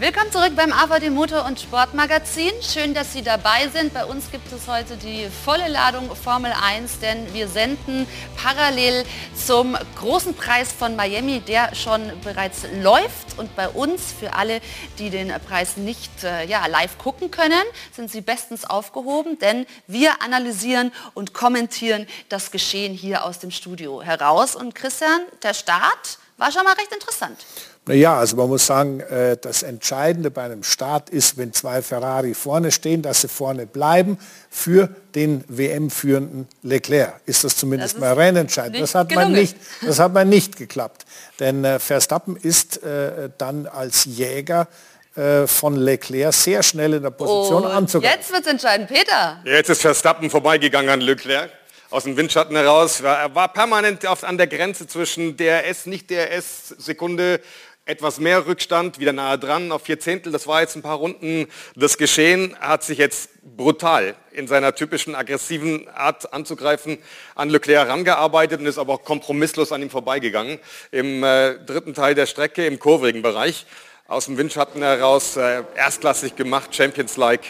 Willkommen zurück beim AVD Motor- und Sportmagazin. Schön, dass Sie dabei sind. Bei uns gibt es heute die volle Ladung Formel 1, denn wir senden parallel zum großen Preis von Miami, der schon bereits läuft. Und bei uns, für alle, die den Preis nicht äh, ja, live gucken können, sind Sie bestens aufgehoben, denn wir analysieren und kommentieren das Geschehen hier aus dem Studio heraus. Und Christian, der Start war schon mal recht interessant. Naja, also man muss sagen, äh, das Entscheidende bei einem Start ist, wenn zwei Ferrari vorne stehen, dass sie vorne bleiben für den WM-führenden Leclerc. Ist das zumindest das mal rennentscheidend. Das hat, man nicht, das hat man nicht geklappt. Denn äh, Verstappen ist äh, dann als Jäger von Leclerc sehr schnell in der Position oh, anzugreifen. Jetzt wird es entscheiden, Peter. Jetzt ist Verstappen vorbeigegangen an Leclerc aus dem Windschatten heraus. Er war permanent auf, an der Grenze zwischen DRS, nicht DRS, Sekunde, etwas mehr Rückstand, wieder nahe dran auf vier Zehntel. Das war jetzt ein paar Runden das Geschehen. Hat sich jetzt brutal in seiner typischen aggressiven Art anzugreifen an Leclerc herangearbeitet und ist aber auch kompromisslos an ihm vorbeigegangen. Im äh, dritten Teil der Strecke, im kurvigen Bereich, aus dem Windschatten heraus, äh, erstklassig gemacht, Champions-like,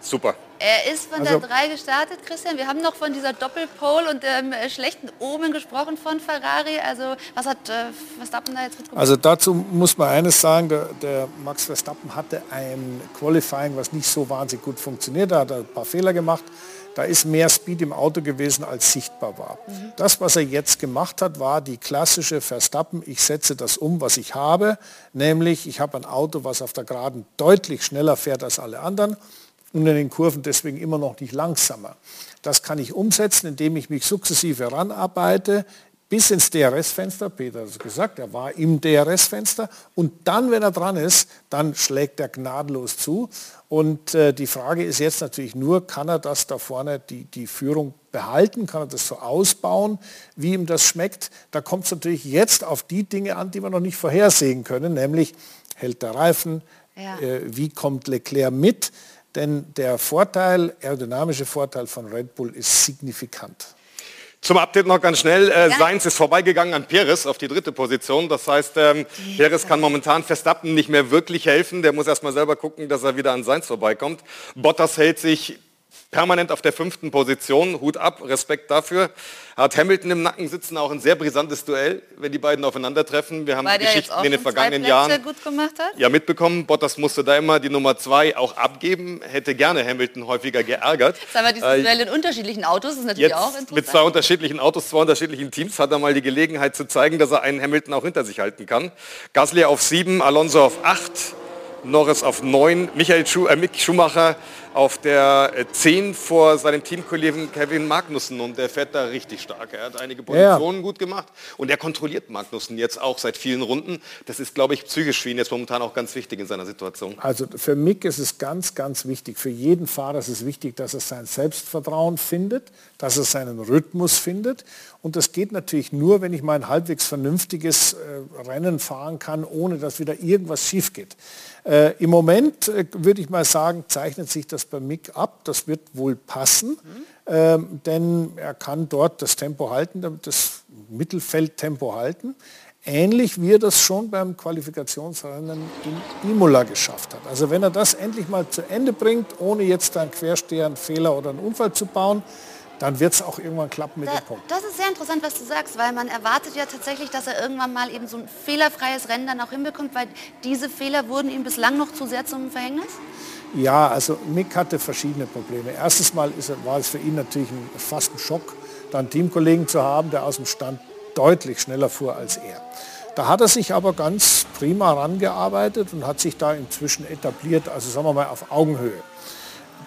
super. Er ist von also, der 3 gestartet, Christian. Wir haben noch von dieser Doppelpole und dem äh, schlechten Omen gesprochen von Ferrari. Also was hat äh, Verstappen da jetzt mitgemacht? Also dazu muss man eines sagen, der, der, Max Verstappen hatte ein Qualifying, was nicht so wahnsinnig gut funktioniert. Da hat er ein paar Fehler gemacht. Da ist mehr Speed im Auto gewesen, als sichtbar war. Mhm. Das, was er jetzt gemacht hat, war die klassische Verstappen, ich setze das um, was ich habe, nämlich ich habe ein Auto, was auf der Geraden deutlich schneller fährt als alle anderen in den Kurven deswegen immer noch nicht langsamer. Das kann ich umsetzen, indem ich mich sukzessive heranarbeite bis ins DRS-Fenster. Peter hat es gesagt, er war im DRS-Fenster. Und dann, wenn er dran ist, dann schlägt er gnadenlos zu. Und äh, die Frage ist jetzt natürlich nur, kann er das da vorne, die, die Führung behalten, kann er das so ausbauen, wie ihm das schmeckt. Da kommt es natürlich jetzt auf die Dinge an, die wir noch nicht vorhersehen können, nämlich hält der Reifen, ja. äh, wie kommt Leclerc mit. Denn der Vorteil, aerodynamische Vorteil von Red Bull ist signifikant. Zum Update noch ganz schnell. Äh, ja. Sainz ist vorbeigegangen an Perez auf die dritte Position. Das heißt, ähm, Perez kann momentan Verstappen nicht mehr wirklich helfen. Der muss erstmal selber gucken, dass er wieder an Sainz vorbeikommt. Bottas hält sich permanent auf der fünften Position. Hut ab, Respekt dafür. Hat Hamilton im Nacken sitzen, auch ein sehr brisantes Duell, wenn die beiden aufeinandertreffen. Wir haben Weil Geschichten in den vergangenen Jahren ja mitbekommen. Bottas musste da immer die Nummer zwei auch abgeben, hätte gerne Hamilton häufiger geärgert. Sagen wir, dieses äh, Duell in unterschiedlichen Autos ist natürlich auch interessant. Mit zwei unterschiedlichen Autos, zwei unterschiedlichen Teams hat er mal die Gelegenheit zu zeigen, dass er einen Hamilton auch hinter sich halten kann. Gasly auf sieben, Alonso auf acht, Norris auf neun, Michael Schu äh, Mick Schumacher auf der 10 äh, vor seinem Teamkollegen Kevin Magnussen und der fährt da richtig stark. Er hat einige Positionen ja. gut gemacht und er kontrolliert Magnussen jetzt auch seit vielen Runden. Das ist, glaube ich, psychisch für ihn jetzt momentan auch ganz wichtig in seiner Situation. Also für Mick ist es ganz, ganz wichtig, für jeden Fahrer ist es wichtig, dass er sein Selbstvertrauen findet, dass er seinen Rhythmus findet und das geht natürlich nur, wenn ich mal ein halbwegs vernünftiges äh, Rennen fahren kann, ohne dass wieder irgendwas schief geht. Äh, Im Moment äh, würde ich mal sagen, zeichnet sich das bei Mick ab. Das wird wohl passen, mhm. ähm, denn er kann dort das Tempo halten, das Mittelfeldtempo halten. Ähnlich wie er das schon beim Qualifikationsrennen in Imola geschafft hat. Also wenn er das endlich mal zu Ende bringt, ohne jetzt einen Quersteher, einen Fehler oder einen Unfall zu bauen, dann wird es auch irgendwann klappen mit da, dem Punkt. Das ist sehr interessant, was du sagst, weil man erwartet ja tatsächlich, dass er irgendwann mal eben so ein fehlerfreies Rennen dann auch hinbekommt, weil diese Fehler wurden ihm bislang noch zu sehr zum Verhängnis? Ja, also Mick hatte verschiedene Probleme. Erstes Mal ist, war es für ihn natürlich ein, fast ein Schock, da einen Teamkollegen zu haben, der aus dem Stand deutlich schneller fuhr als er. Da hat er sich aber ganz prima herangearbeitet und hat sich da inzwischen etabliert, also sagen wir mal auf Augenhöhe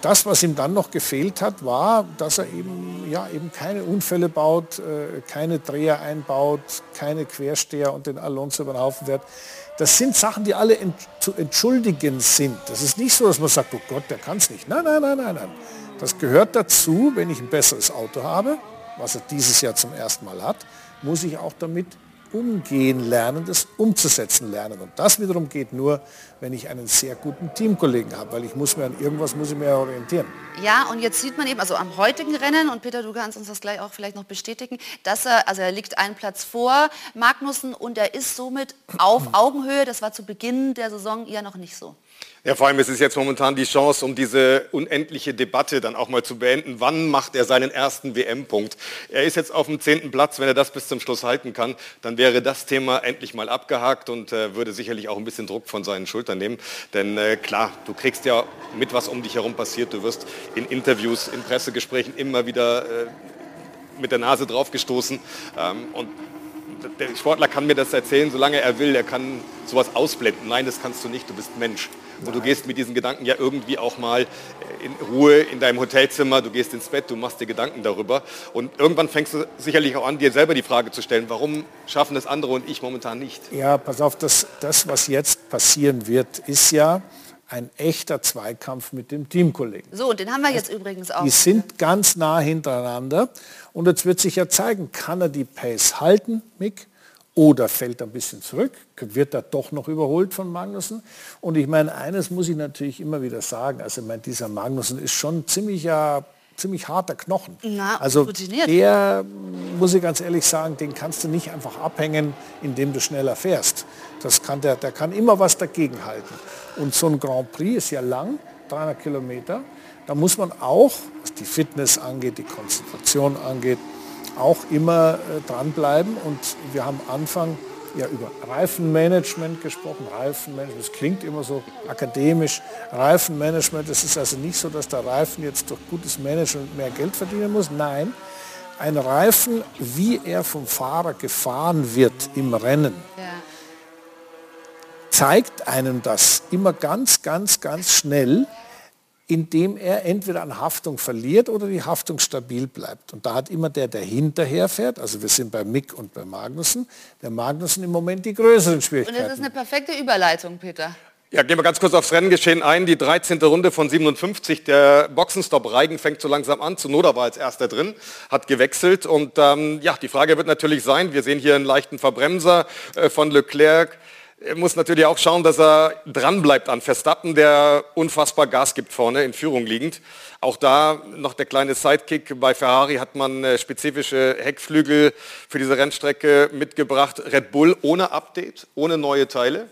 das, was ihm dann noch gefehlt hat, war, dass er eben, ja, eben keine Unfälle baut, äh, keine Dreher einbaut, keine Quersteher und den Alonso über den Haufen fährt. Das sind Sachen, die alle zu entschuldigen sind. Das ist nicht so, dass man sagt, oh Gott, der kann es nicht. Nein, nein, nein, nein, nein. Das gehört dazu, wenn ich ein besseres Auto habe, was er dieses Jahr zum ersten Mal hat, muss ich auch damit umgehen lernen, das umzusetzen lernen. Und das wiederum geht nur, wenn ich einen sehr guten Teamkollegen habe, weil ich muss mir an irgendwas muss ich mir orientieren. Ja, und jetzt sieht man eben, also am heutigen Rennen, und Peter, du kannst uns das gleich auch vielleicht noch bestätigen, dass er, also er liegt einen Platz vor Magnussen und er ist somit auf Augenhöhe. Das war zu Beginn der Saison ja noch nicht so. Ja, vor allem ist es jetzt momentan die Chance, um diese unendliche Debatte dann auch mal zu beenden. Wann macht er seinen ersten WM-Punkt? Er ist jetzt auf dem zehnten Platz. Wenn er das bis zum Schluss halten kann, dann wäre das Thema endlich mal abgehakt und äh, würde sicherlich auch ein bisschen Druck von seinen Schultern nehmen. Denn äh, klar, du kriegst ja mit, was um dich herum passiert. Du wirst in Interviews, in Pressegesprächen immer wieder äh, mit der Nase draufgestoßen. Ähm, und der Sportler kann mir das erzählen, solange er will. Er kann sowas ausblenden. Nein, das kannst du nicht. Du bist Mensch. Und du gehst mit diesen Gedanken ja irgendwie auch mal äh, in Ruhe in deinem Hotelzimmer, du gehst ins Bett, du machst dir Gedanken darüber. Und irgendwann fängst du sicherlich auch an, dir selber die Frage zu stellen, warum schaffen das andere und ich momentan nicht? Ja, pass auf, das, das was jetzt passieren wird, ist ja ein echter Zweikampf mit dem Teamkollegen. So, und den haben wir jetzt übrigens auch. Die sind ganz nah hintereinander. Und jetzt wird sich ja zeigen, kann er die Pace halten, Mick? Oder fällt ein bisschen zurück, wird er doch noch überholt von Magnussen. Und ich meine, eines muss ich natürlich immer wieder sagen, also ich meine, dieser Magnussen ist schon ziemlicher, ziemlich harter Knochen. Na, also der, muss ich ganz ehrlich sagen, den kannst du nicht einfach abhängen, indem du schneller fährst. Das kann der, der kann immer was dagegen halten. Und so ein Grand Prix ist ja lang, 300 Kilometer. Da muss man auch, was die Fitness angeht, die Konzentration angeht, auch immer äh, dranbleiben. Und wir haben Anfang ja über Reifenmanagement gesprochen. Reifenmanagement, das klingt immer so akademisch. Reifenmanagement, das ist also nicht so, dass der Reifen jetzt durch gutes Management mehr Geld verdienen muss. Nein, ein Reifen, wie er vom Fahrer gefahren wird im Rennen, ja. zeigt einem das immer ganz, ganz, ganz schnell, indem er entweder an Haftung verliert oder die Haftung stabil bleibt. Und da hat immer der, der hinterher fährt, also wir sind bei Mick und bei Magnussen, der Magnussen im Moment die größeren Schwierigkeiten. Und das ist eine perfekte Überleitung, Peter. Ja, gehen wir ganz kurz aufs Renngeschehen ein. Die 13. Runde von 57. Der Boxenstopp Reigen fängt so langsam an. Zunoda war als erster drin, hat gewechselt. Und ähm, ja, die Frage wird natürlich sein, wir sehen hier einen leichten Verbremser äh, von Leclerc. Er muss natürlich auch schauen, dass er dran bleibt an Verstappen, der unfassbar Gas gibt vorne, in Führung liegend. Auch da noch der kleine Sidekick. Bei Ferrari hat man äh, spezifische Heckflügel für diese Rennstrecke mitgebracht. Red Bull ohne Update, ohne neue Teile.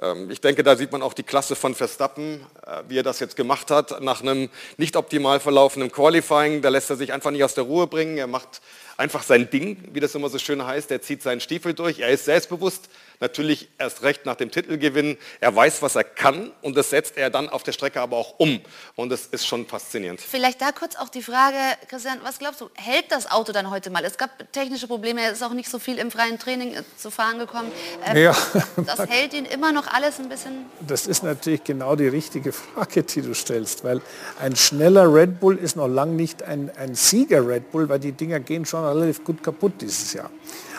Ähm, ich denke, da sieht man auch die Klasse von Verstappen, äh, wie er das jetzt gemacht hat. Nach einem nicht optimal verlaufenden Qualifying, da lässt er sich einfach nicht aus der Ruhe bringen. Er macht einfach sein Ding, wie das immer so schön heißt. Er zieht seinen Stiefel durch. Er ist selbstbewusst, natürlich erst recht nach dem Titelgewinn. Er weiß, was er kann und das setzt er dann auf der Strecke aber auch um. Und das ist schon faszinierend. Vielleicht da kurz auch die Frage, Christian, was glaubst du, hält das Auto dann heute mal? Es gab technische Probleme, er ist auch nicht so viel im freien Training äh, zu fahren gekommen. Ähm, ja. Das hält ihn immer noch alles ein bisschen... Das ist natürlich genau die richtige Frage, die du stellst, weil ein schneller Red Bull ist noch lange nicht ein, ein Sieger Red Bull, weil die Dinger gehen schon relativ gut kaputt dieses Jahr.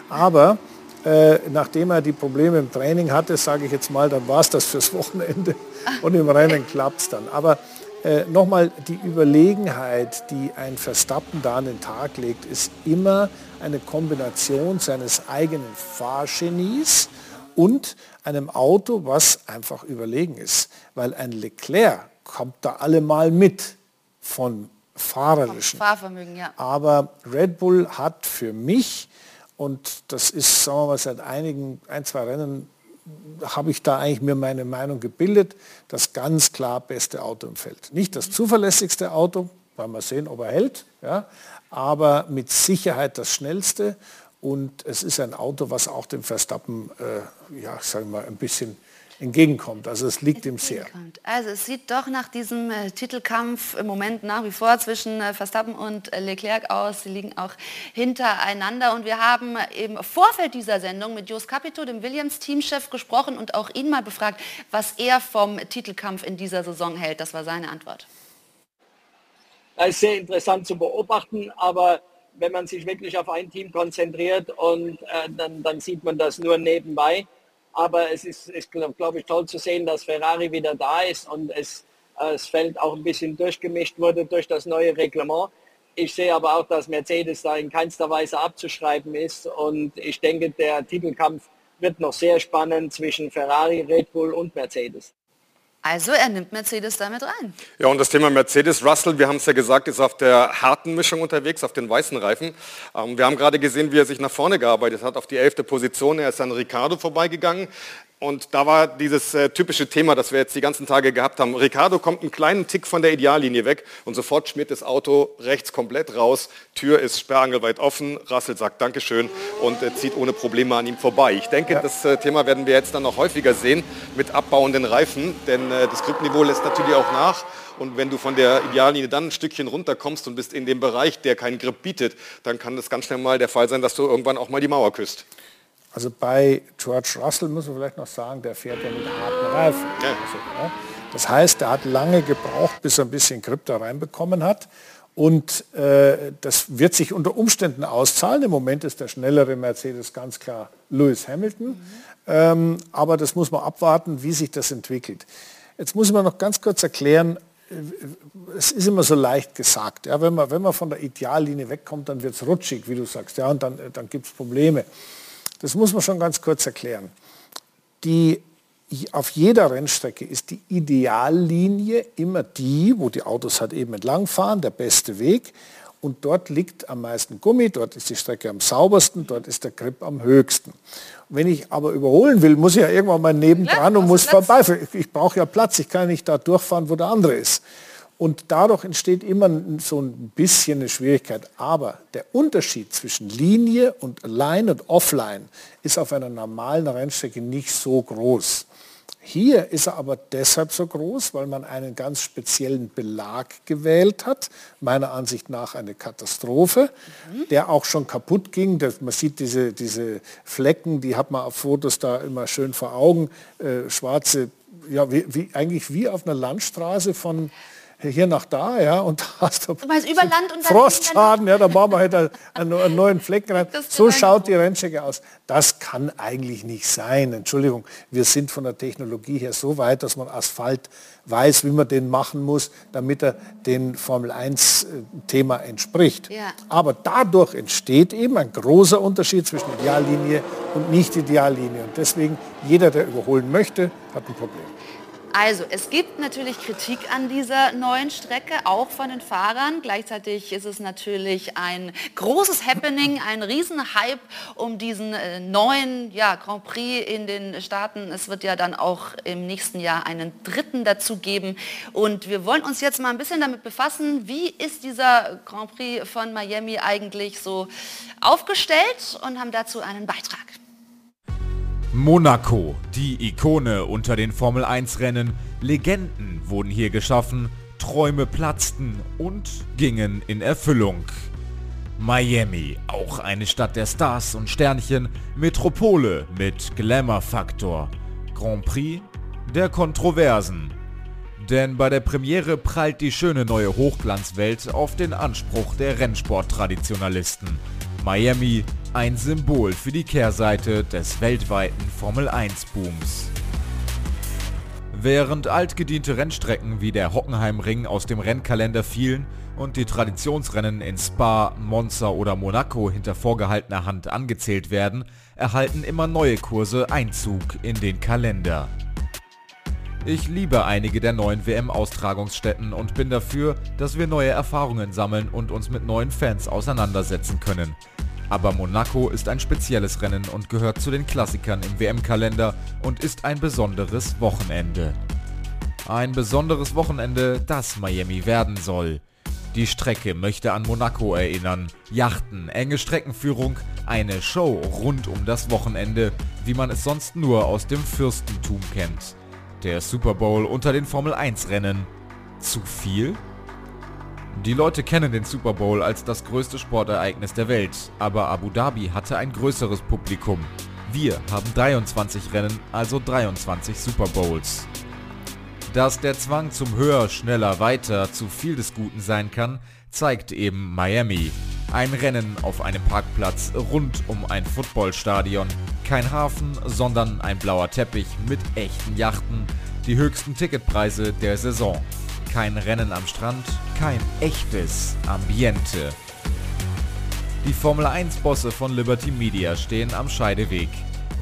Aber äh, nachdem er die Probleme im Training hatte, sage ich jetzt mal, dann war es das fürs Wochenende und im Rennen klappt es dann. Aber äh, nochmal, die Überlegenheit, die ein Verstappen da an den Tag legt, ist immer eine Kombination seines eigenen Fahrgenies und einem Auto, was einfach überlegen ist. Weil ein Leclerc kommt da allemal mit von fahrerischen. Fahrvermögen, ja. Aber Red Bull hat für mich und das ist, sagen wir mal, seit einigen, ein, zwei Rennen habe ich da eigentlich mir meine Meinung gebildet, das ganz klar beste Auto im Feld. Nicht das zuverlässigste Auto, wollen wir sehen, ob er hält, ja, aber mit Sicherheit das schnellste und es ist ein Auto, was auch dem Verstappen, äh, ja, sagen wir mal, ein bisschen entgegenkommt. Also es liegt ihm sehr. Also es sieht doch nach diesem äh, Titelkampf im Moment nach wie vor zwischen äh, Verstappen und äh, Leclerc aus. Sie liegen auch hintereinander und wir haben im Vorfeld dieser Sendung mit Jos Capito, dem Williams-Teamchef, gesprochen und auch ihn mal befragt, was er vom Titelkampf in dieser Saison hält. Das war seine Antwort. Das ist sehr interessant zu beobachten, aber wenn man sich wirklich auf ein Team konzentriert und äh, dann, dann sieht man das nur nebenbei aber es ist, ist glaube ich, toll zu sehen, dass Ferrari wieder da ist und es, äh, das Feld auch ein bisschen durchgemischt wurde durch das neue Reglement. Ich sehe aber auch, dass Mercedes da in keinster Weise abzuschreiben ist. Und ich denke, der Titelkampf wird noch sehr spannend zwischen Ferrari, Red Bull und Mercedes. Also er nimmt Mercedes damit rein. Ja, und das Thema Mercedes, Russell, wir haben es ja gesagt, ist auf der harten Mischung unterwegs, auf den weißen Reifen. Ähm, wir haben gerade gesehen, wie er sich nach vorne gearbeitet hat, auf die elfte Position. Er ist an Ricardo vorbeigegangen. Und da war dieses äh, typische Thema, das wir jetzt die ganzen Tage gehabt haben. Ricardo kommt einen kleinen Tick von der Ideallinie weg und sofort schmiert das Auto rechts komplett raus. Tür ist sperrangelweit offen. Russell sagt Dankeschön und äh, zieht ohne Probleme an ihm vorbei. Ich denke, ja. das äh, Thema werden wir jetzt dann noch häufiger sehen mit abbauenden Reifen, denn äh, das Gripniveau lässt natürlich auch nach. Und wenn du von der Ideallinie dann ein Stückchen runterkommst und bist in dem Bereich, der keinen Grip bietet, dann kann das ganz schnell mal der Fall sein, dass du irgendwann auch mal die Mauer küsst. Also bei George Russell muss man vielleicht noch sagen, der fährt ja mit harten Reifen. Ja. Also, ja. Das heißt, er hat lange gebraucht, bis er ein bisschen Grip da reinbekommen hat. Und äh, das wird sich unter Umständen auszahlen. Im Moment ist der schnellere Mercedes ganz klar Lewis Hamilton. Mhm. Ähm, aber das muss man abwarten, wie sich das entwickelt. Jetzt muss ich mal noch ganz kurz erklären, äh, es ist immer so leicht gesagt. Ja, wenn, man, wenn man von der Ideallinie wegkommt, dann wird es rutschig, wie du sagst, ja, und dann, dann gibt es Probleme. Das muss man schon ganz kurz erklären. Die, auf jeder Rennstrecke ist die Ideallinie immer die, wo die Autos halt eben entlangfahren, der beste Weg. Und dort liegt am meisten Gummi, dort ist die Strecke am saubersten, dort ist der Grip am höchsten. Wenn ich aber überholen will, muss ich ja irgendwann mal nebendran ja, und muss vorbei. Ich brauche ja Platz, ich kann nicht da durchfahren, wo der andere ist. Und dadurch entsteht immer so ein bisschen eine Schwierigkeit. Aber der Unterschied zwischen Linie und Line und Offline ist auf einer normalen Rennstrecke nicht so groß. Hier ist er aber deshalb so groß, weil man einen ganz speziellen Belag gewählt hat. Meiner Ansicht nach eine Katastrophe, mhm. der auch schon kaputt ging. Man sieht diese, diese Flecken, die hat man auf Fotos da immer schön vor Augen. Äh, schwarze, ja, wie, wie, eigentlich wie auf einer Landstraße von, hier nach da, ja, und da hast du, Frostschaden, ja, da machen wir halt einen, einen neuen Flecken rein. So schaut die Rennstrecke aus. Das kann eigentlich nicht sein. Entschuldigung, wir sind von der Technologie her so weit, dass man Asphalt weiß, wie man den machen muss, damit er den Formel 1 äh, Thema entspricht. Ja. Aber dadurch entsteht eben ein großer Unterschied zwischen Ideallinie und Nicht-Ideallinie. Und deswegen, jeder, der überholen möchte, hat ein Problem. Also es gibt natürlich Kritik an dieser neuen Strecke, auch von den Fahrern. Gleichzeitig ist es natürlich ein großes Happening, ein Riesenhype um diesen äh, neuen ja, Grand Prix in den Staaten. Es wird ja dann auch im nächsten Jahr einen dritten dazu geben. Und wir wollen uns jetzt mal ein bisschen damit befassen, wie ist dieser Grand Prix von Miami eigentlich so aufgestellt und haben dazu einen Beitrag. Monaco, die Ikone unter den Formel 1 Rennen, Legenden wurden hier geschaffen, Träume platzten und gingen in Erfüllung. Miami, auch eine Stadt der Stars und Sternchen, Metropole mit Glamour-Faktor, Grand Prix der Kontroversen. Denn bei der Premiere prallt die schöne neue Hochglanzwelt auf den Anspruch der Rennsporttraditionalisten. Miami ein Symbol für die Kehrseite des weltweiten Formel-1-Booms. Während altgediente Rennstrecken wie der Hockenheimring aus dem Rennkalender fielen und die Traditionsrennen in Spa, Monza oder Monaco hinter vorgehaltener Hand angezählt werden, erhalten immer neue Kurse Einzug in den Kalender. Ich liebe einige der neuen WM-Austragungsstätten und bin dafür, dass wir neue Erfahrungen sammeln und uns mit neuen Fans auseinandersetzen können. Aber Monaco ist ein spezielles Rennen und gehört zu den Klassikern im WM-Kalender und ist ein besonderes Wochenende. Ein besonderes Wochenende, das Miami werden soll. Die Strecke möchte an Monaco erinnern. Yachten, enge Streckenführung, eine Show rund um das Wochenende, wie man es sonst nur aus dem Fürstentum kennt. Der Super Bowl unter den Formel 1 Rennen. Zu viel? Die Leute kennen den Super Bowl als das größte Sportereignis der Welt, aber Abu Dhabi hatte ein größeres Publikum. Wir haben 23 Rennen, also 23 Super Bowls. Dass der Zwang zum Höher, Schneller, Weiter zu viel des Guten sein kann, zeigt eben Miami. Ein Rennen auf einem Parkplatz rund um ein Footballstadion. Kein Hafen, sondern ein blauer Teppich mit echten Yachten. Die höchsten Ticketpreise der Saison. Kein Rennen am Strand, kein echtes Ambiente. Die Formel 1-Bosse von Liberty Media stehen am Scheideweg.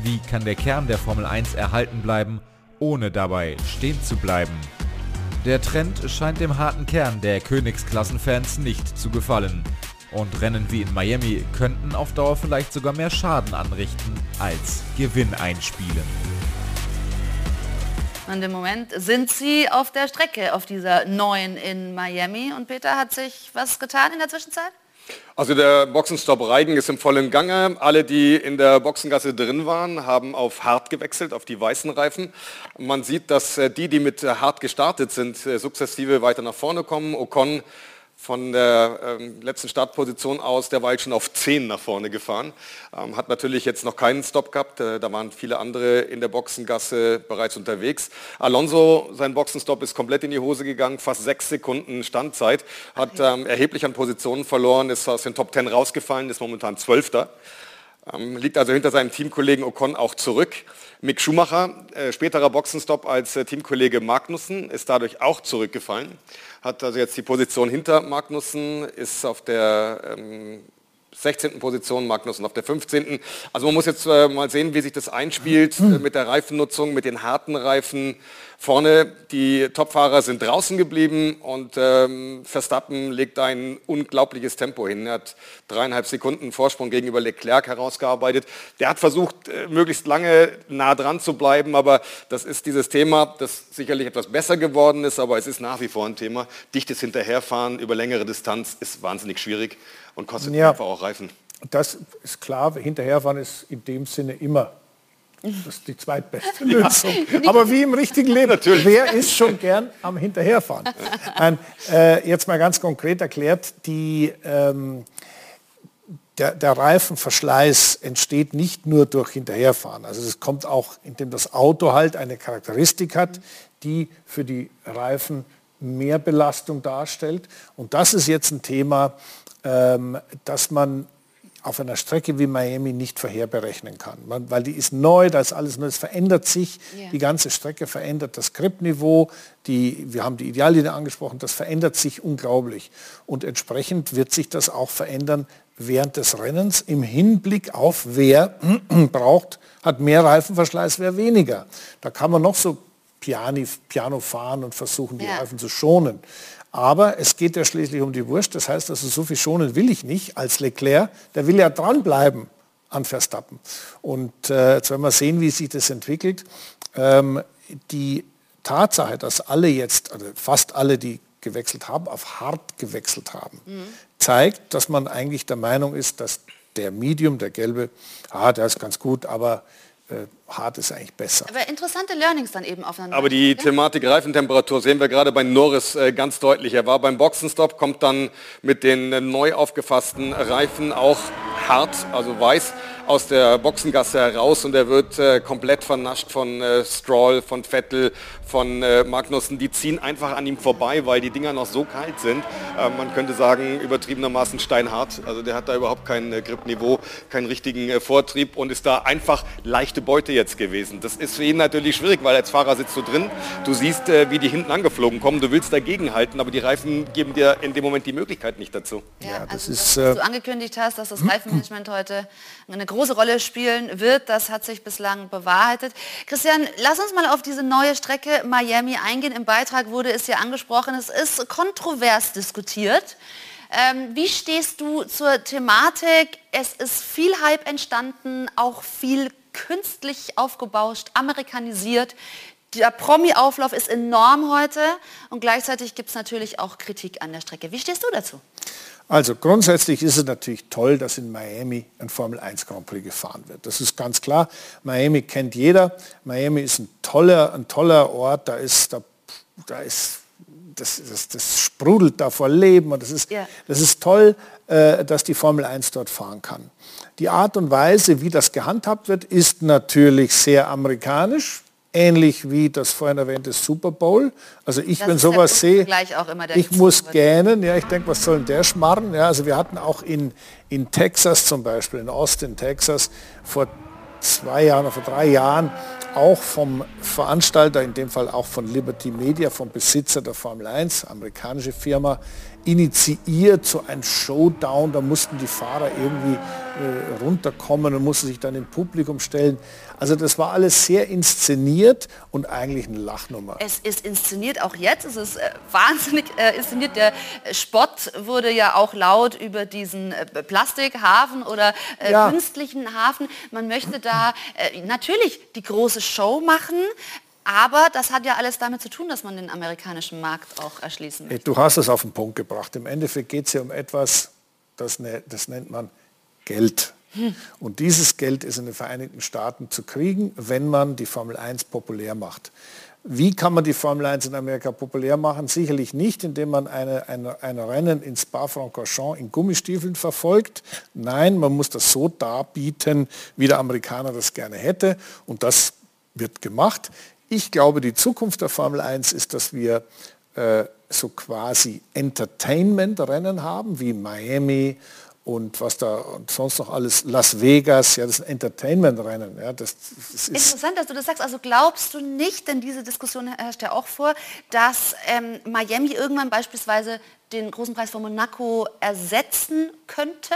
Wie kann der Kern der Formel 1 erhalten bleiben, ohne dabei stehen zu bleiben? Der Trend scheint dem harten Kern der Königsklassenfans nicht zu gefallen. Und Rennen wie in Miami könnten auf Dauer vielleicht sogar mehr Schaden anrichten als Gewinn einspielen. Und im Moment sind sie auf der Strecke auf dieser neuen in Miami. Und Peter, hat sich was getan in der Zwischenzeit? Also der Boxenstopp Reigen ist im vollen Gange. Alle, die in der Boxengasse drin waren, haben auf hart gewechselt, auf die weißen Reifen. Man sieht, dass äh, die, die mit hart gestartet sind, äh, sukzessive weiter nach vorne kommen. Ocon von der ähm, letzten Startposition aus derweil schon auf 10 nach vorne gefahren. Ähm, hat natürlich jetzt noch keinen Stop gehabt, äh, da waren viele andere in der Boxengasse bereits unterwegs. Alonso, sein Boxenstopp ist komplett in die Hose gegangen, fast sechs Sekunden Standzeit, hat ähm, erheblich an Positionen verloren, ist aus den Top 10 rausgefallen, ist momentan Zwölfter. Liegt also hinter seinem Teamkollegen Ocon auch zurück. Mick Schumacher, äh, späterer Boxenstopp als äh, Teamkollege Magnussen, ist dadurch auch zurückgefallen. Hat also jetzt die Position hinter Magnussen, ist auf der ähm, 16. Position, Magnussen auf der 15. Also man muss jetzt äh, mal sehen, wie sich das einspielt äh, mit der Reifennutzung, mit den harten Reifen. Vorne die Topfahrer sind draußen geblieben und ähm, Verstappen legt ein unglaubliches Tempo hin. Er hat dreieinhalb Sekunden Vorsprung gegenüber Leclerc herausgearbeitet. Der hat versucht, äh, möglichst lange nah dran zu bleiben, aber das ist dieses Thema, das sicherlich etwas besser geworden ist, aber es ist nach wie vor ein Thema. Dichtes Hinterherfahren über längere Distanz ist wahnsinnig schwierig und kostet ja, einfach auch Reifen. Das ist klar, hinterherfahren ist in dem Sinne immer das ist die zweitbeste Lösung. Aber wie im richtigen Leben. Natürlich. Wer ist schon gern am Hinterherfahren? Ein, äh, jetzt mal ganz konkret erklärt, die, ähm, der, der, Reifenverschleiß entsteht nicht nur durch Hinterherfahren. Also es kommt auch, indem das Auto halt eine Charakteristik hat, die für die Reifen mehr Belastung darstellt. Und das ist jetzt ein Thema, dass man auf einer Strecke wie Miami nicht vorherberechnen kann, man, weil die ist neu, da ist alles neu, es verändert sich, yeah. die ganze Strecke verändert das Gripniveau, die, wir haben die Ideallinie angesprochen, das verändert sich unglaublich und entsprechend wird sich das auch verändern während des Rennens im Hinblick auf wer braucht, hat mehr Reifenverschleiß, wer weniger. Da kann man noch so Piani, Piano fahren und versuchen, die ja. Reifen zu schonen. Aber es geht ja schließlich um die Wurst. Das heißt, also so viel schonen will ich nicht als Leclerc. Der will ja dranbleiben an Verstappen. Und äh, jetzt werden wir sehen, wie sich das entwickelt. Ähm, die Tatsache, dass alle jetzt, also fast alle, die gewechselt haben, auf hart gewechselt haben, mhm. zeigt, dass man eigentlich der Meinung ist, dass der Medium, der gelbe, ah, der ist ganz gut, aber äh, hart ist eigentlich besser. Aber interessante Learnings dann eben aufeinander. Aber die Thematik Reifentemperatur sehen wir gerade bei Norris äh, ganz deutlich. Er war beim Boxenstopp, kommt dann mit den äh, neu aufgefassten Reifen auch hart, also weiß aus der Boxengasse heraus und er wird äh, komplett vernascht von äh, Stroll, von Vettel, von äh, Magnussen. Die ziehen einfach an ihm vorbei, weil die Dinger noch so kalt sind. Äh, man könnte sagen, übertriebenermaßen steinhart. Also der hat da überhaupt kein äh, Gripniveau, keinen richtigen äh, Vortrieb und ist da einfach leichte Beute jetzt gewesen. Das ist für ihn natürlich schwierig, weil als Fahrer sitzt du drin, du siehst, wie die hinten angeflogen kommen, du willst dagegen halten, aber die Reifen geben dir in dem Moment die Möglichkeit nicht dazu. Ja, ja das also, ist, dass du angekündigt hast, dass das Reifenmanagement heute eine große Rolle spielen wird. Das hat sich bislang bewahrheitet. Christian, lass uns mal auf diese neue Strecke Miami eingehen. Im Beitrag wurde es ja angesprochen, es ist kontrovers diskutiert. Ähm, wie stehst du zur Thematik? Es ist viel Hype entstanden, auch viel künstlich aufgebauscht, amerikanisiert. Der Promi-Auflauf ist enorm heute und gleichzeitig gibt es natürlich auch Kritik an der Strecke. Wie stehst du dazu? Also grundsätzlich ist es natürlich toll, dass in Miami ein Formel 1 Grand Prix gefahren wird. Das ist ganz klar. Miami kennt jeder. Miami ist ein toller, ein toller Ort. Da ist, da, da ist das, das, das, sprudelt da vor Leben und das ist, yeah. das ist toll, äh, dass die Formel 1 dort fahren kann. Die Art und Weise, wie das gehandhabt wird, ist natürlich sehr amerikanisch ähnlich wie das vorhin erwähnte Super Bowl. Also ich, das wenn sowas sehe, ich muss gähnen. Ja, ich denke, was soll denn der schmarren? Ja, also wir hatten auch in, in Texas zum Beispiel, in Austin, Texas, vor zwei Jahren oder vor drei Jahren auch vom Veranstalter, in dem Fall auch von Liberty Media, vom Besitzer der Formel 1, amerikanische Firma, initiiert, so ein Showdown, da mussten die Fahrer irgendwie äh, runterkommen und mussten sich dann im Publikum stellen. Also das war alles sehr inszeniert und eigentlich eine Lachnummer. Es ist inszeniert auch jetzt, es ist äh, wahnsinnig äh, inszeniert. Der Spott wurde ja auch laut über diesen äh, Plastikhafen oder äh, ja. künstlichen Hafen. Man möchte da äh, natürlich die große Show machen, aber das hat ja alles damit zu tun, dass man den amerikanischen Markt auch erschließen möchte. Du hast es auf den Punkt gebracht. Im Endeffekt geht es ja um etwas, das, ne, das nennt man Geld. Und dieses Geld ist in den Vereinigten Staaten zu kriegen, wenn man die Formel 1 populär macht. Wie kann man die Formel 1 in Amerika populär machen? Sicherlich nicht, indem man eine, eine, ein Rennen in Spa-Francorchamps in Gummistiefeln verfolgt. Nein, man muss das so darbieten, wie der Amerikaner das gerne hätte. Und das wird gemacht. Ich glaube, die Zukunft der Formel 1 ist, dass wir äh, so quasi Entertainment-Rennen haben, wie Miami und was da und sonst noch alles, Las Vegas, ja, das ist ein Entertainment-Rennen. Ja, das, das Interessant, dass du das sagst. Also glaubst du nicht, denn diese Diskussion herrscht ja auch vor, dass ähm, Miami irgendwann beispielsweise den großen Preis von Monaco ersetzen könnte?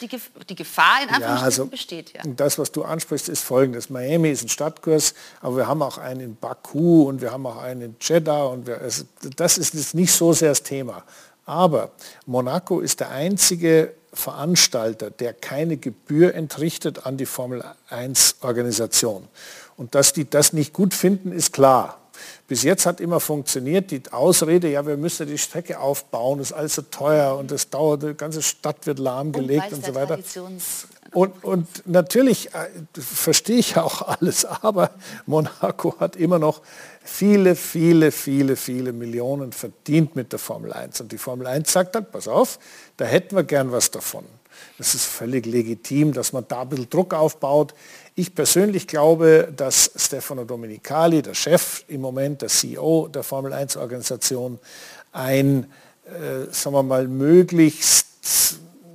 Die, Gef die Gefahr in Anführungsstrichen ja, also, besteht ja. Das, was du ansprichst, ist folgendes. Miami ist ein Stadtkurs, aber wir haben auch einen in Baku und wir haben auch einen in Jeddah. Und wir, also, das ist jetzt nicht so sehr das Thema. Aber Monaco ist der einzige Veranstalter, der keine Gebühr entrichtet an die Formel 1 Organisation. Und dass die das nicht gut finden, ist klar. Bis jetzt hat immer funktioniert die Ausrede, ja, wir müssen die Strecke aufbauen, ist alles so teuer und das dauert, die ganze Stadt wird lahmgelegt und, und so weiter. Und, und natürlich äh, verstehe ich auch alles, aber Monaco hat immer noch viele, viele, viele, viele Millionen verdient mit der Formel 1. Und die Formel 1 sagt dann, pass auf, da hätten wir gern was davon. Das ist völlig legitim, dass man da ein bisschen Druck aufbaut. Ich persönlich glaube, dass Stefano Domenicali, der Chef im Moment, der CEO der Formel 1 Organisation, ein, äh, sagen wir mal, möglichst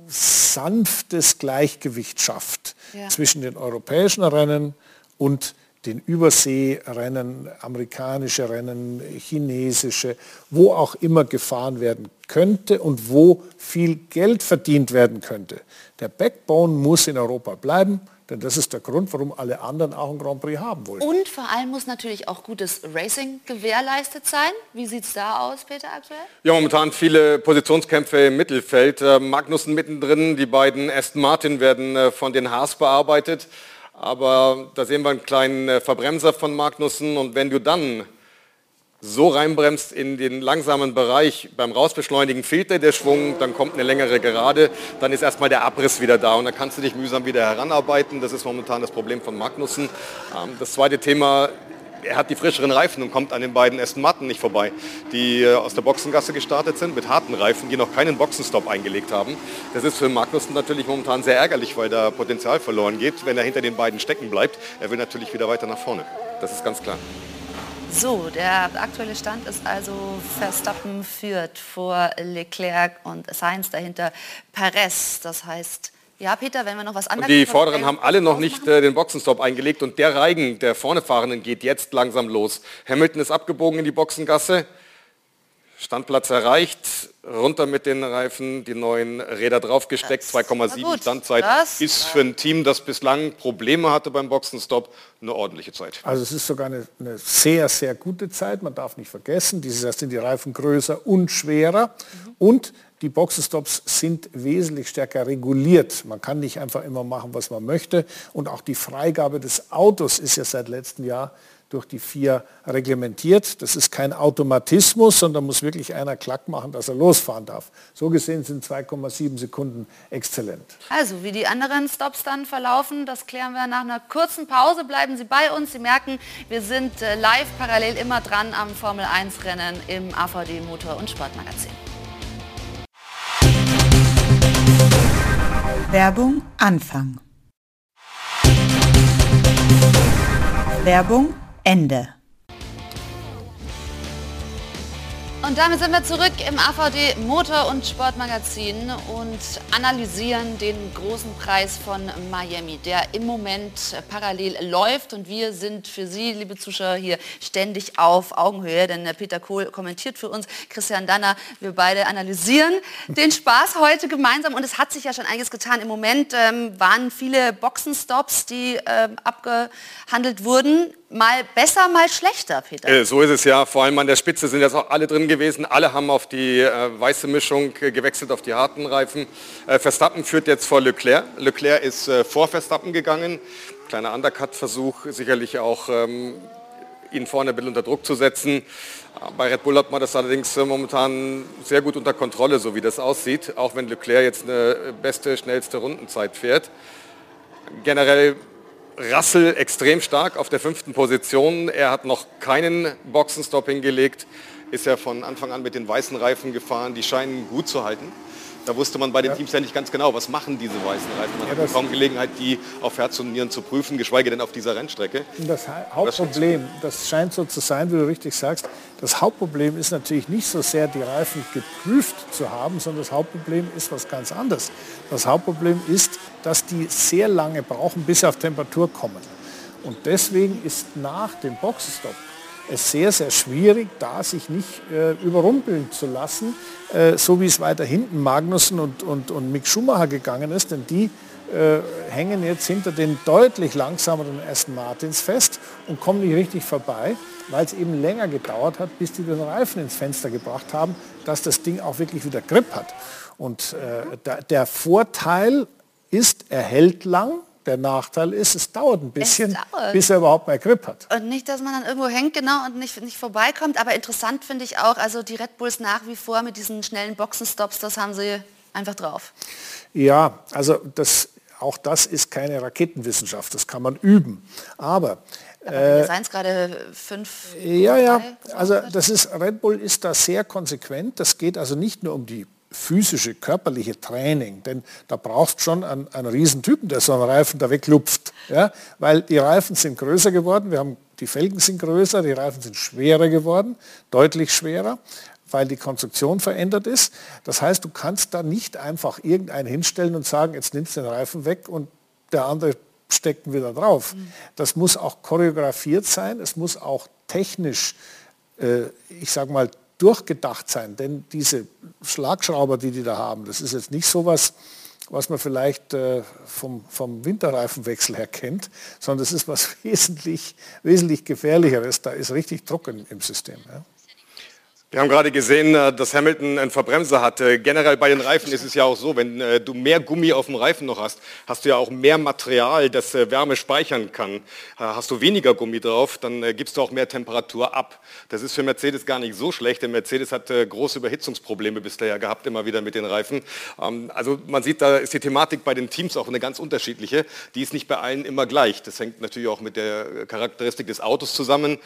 sanftes Gleichgewicht schafft ja. zwischen den europäischen Rennen und den Überseerennen, amerikanische Rennen, chinesische, wo auch immer gefahren werden könnte und wo viel Geld verdient werden könnte. Der Backbone muss in Europa bleiben. Denn das ist der Grund, warum alle anderen auch ein Grand Prix haben wollen. Und vor allem muss natürlich auch gutes Racing gewährleistet sein. Wie sieht es da aus, Peter, aktuell? Ja, momentan viele Positionskämpfe im Mittelfeld. Äh, Magnussen mittendrin, die beiden Aston Martin werden äh, von den Haas bearbeitet. Aber da sehen wir einen kleinen äh, Verbremser von Magnussen. Und wenn du dann so reinbremst in den langsamen Bereich, beim Rausbeschleunigen fehlt dir der Schwung, dann kommt eine längere Gerade, dann ist erstmal der Abriss wieder da und dann kannst du dich mühsam wieder heranarbeiten. Das ist momentan das Problem von Magnussen. Ähm, das zweite Thema, er hat die frischeren Reifen und kommt an den beiden Aston Martin nicht vorbei, die äh, aus der Boxengasse gestartet sind mit harten Reifen, die noch keinen Boxenstopp eingelegt haben. Das ist für Magnussen natürlich momentan sehr ärgerlich, weil da Potenzial verloren geht, wenn er hinter den beiden stecken bleibt. Er will natürlich wieder weiter nach vorne. Das ist ganz klar. So, der aktuelle Stand ist also Verstappen führt vor Leclerc und Sainz dahinter Perez. Das heißt, ja, Peter, wenn wir noch was anderes... Die Vorderen haben alle noch nicht äh, den Boxenstopp eingelegt und der Reigen der vorne Fahrenden geht jetzt langsam los. Hamilton ist abgebogen in die Boxengasse. Standplatz erreicht, runter mit den Reifen, die neuen Räder draufgesteckt, 2,7 Standzeit ist für ein Team, das bislang Probleme hatte beim Boxenstopp, eine ordentliche Zeit. Also es ist sogar eine, eine sehr, sehr gute Zeit, man darf nicht vergessen, dieses sind die Reifen größer und schwerer mhm. und die Boxenstops sind wesentlich stärker reguliert. Man kann nicht einfach immer machen, was man möchte. Und auch die Freigabe des Autos ist ja seit letztem Jahr durch die vier reglementiert. Das ist kein Automatismus, sondern muss wirklich einer klack machen, dass er losfahren darf. So gesehen sind 2,7 Sekunden exzellent. Also wie die anderen Stops dann verlaufen, das klären wir nach einer kurzen Pause. Bleiben Sie bei uns. Sie merken, wir sind äh, live parallel immer dran am Formel 1 Rennen im AVD Motor- und Sportmagazin. Werbung Anfang. Werbung Ende. Und damit sind wir zurück im AVD Motor- und Sportmagazin und analysieren den großen Preis von Miami, der im Moment parallel läuft. Und wir sind für Sie, liebe Zuschauer, hier ständig auf Augenhöhe, denn Peter Kohl kommentiert für uns, Christian Danner, wir beide analysieren den Spaß heute gemeinsam. Und es hat sich ja schon einiges getan. Im Moment ähm, waren viele Boxenstops, die ähm, abgehandelt wurden mal besser, mal schlechter, Peter. Äh, so ist es ja. Vor allem an der Spitze sind jetzt auch alle drin gewesen. Alle haben auf die äh, weiße Mischung äh, gewechselt, auf die harten Reifen. Äh, Verstappen führt jetzt vor Leclerc. Leclerc ist äh, vor Verstappen gegangen. Kleiner Undercut-Versuch, sicherlich auch ähm, ihn vorne ein bisschen unter Druck zu setzen. Bei Red Bull hat man das allerdings äh, momentan sehr gut unter Kontrolle, so wie das aussieht, auch wenn Leclerc jetzt eine beste, schnellste Rundenzeit fährt. Generell Russell extrem stark auf der fünften Position. Er hat noch keinen Boxenstopp hingelegt, ist ja von Anfang an mit den weißen Reifen gefahren. Die scheinen gut zu halten. Da wusste man bei den ja. Teams ja nicht ganz genau, was machen diese weißen Reifen. Man ja, hat kaum Gelegenheit, die auf Herz und Nieren zu prüfen, geschweige denn auf dieser Rennstrecke. Das Hauptproblem, das scheint so zu sein, wie du richtig sagst, das Hauptproblem ist natürlich nicht so sehr, die Reifen geprüft zu haben, sondern das Hauptproblem ist was ganz anderes. Das Hauptproblem ist, dass die sehr lange brauchen, bis sie auf Temperatur kommen. Und deswegen ist nach dem Boxenstopp es sehr, sehr schwierig, da sich nicht äh, überrumpeln zu lassen, äh, so wie es weiter hinten Magnussen und, und, und Mick Schumacher gegangen ist, denn die äh, hängen jetzt hinter den deutlich langsameren Aston Martins fest und kommen nicht richtig vorbei, weil es eben länger gedauert hat, bis die den Reifen ins Fenster gebracht haben, dass das Ding auch wirklich wieder Grip hat. Und äh, da, der Vorteil ist, er hält lang, der Nachteil ist, es dauert ein bisschen, dauert. bis er überhaupt mal Grip hat. Und nicht, dass man dann irgendwo hängt, genau, und nicht, nicht vorbeikommt. Aber interessant finde ich auch, also die Red Bulls nach wie vor mit diesen schnellen Boxenstops, das haben sie einfach drauf. Ja, also das, auch das ist keine Raketenwissenschaft, das kann man üben. Aber aber seien es gerade fünf. Ja, ja. Also das ist Red Bull ist da sehr konsequent. Das geht also nicht nur um die physische, körperliche Training, denn da brauchst schon einen, einen Riesentypen, der so einen Reifen da weglupft. Ja? Weil die Reifen sind größer geworden, wir haben, die Felgen sind größer, die Reifen sind schwerer geworden, deutlich schwerer, weil die Konstruktion verändert ist. Das heißt, du kannst da nicht einfach irgendeinen hinstellen und sagen, jetzt nimmst du den Reifen weg und der andere steckt ihn wieder drauf. Mhm. Das muss auch choreografiert sein, es muss auch technisch, äh, ich sage mal, durchgedacht sein. Denn diese Schlagschrauber, die die da haben, das ist jetzt nicht so was, was man vielleicht äh, vom, vom Winterreifenwechsel her kennt, sondern das ist was wesentlich, wesentlich gefährlicheres. Da ist richtig Druck im, im System. Ja. Wir haben gerade gesehen, äh, dass Hamilton einen Verbremser hatte. Generell bei den Reifen ist es ja auch so, wenn äh, du mehr Gummi auf dem Reifen noch hast, hast du ja auch mehr Material, das äh, Wärme speichern kann. Hast du weniger Gummi drauf, dann gibst du auch mehr Temperatur ab. Das ist für Mercedes gar nicht so schlecht, denn Mercedes hat große Überhitzungsprobleme bisher gehabt, immer wieder mit den Reifen. Ähm, also man sieht, da ist die Thematik bei den Teams auch eine ganz unterschiedliche. Die ist nicht bei allen immer gleich. Das hängt natürlich auch mit der Charakteristik des Autos zusammen.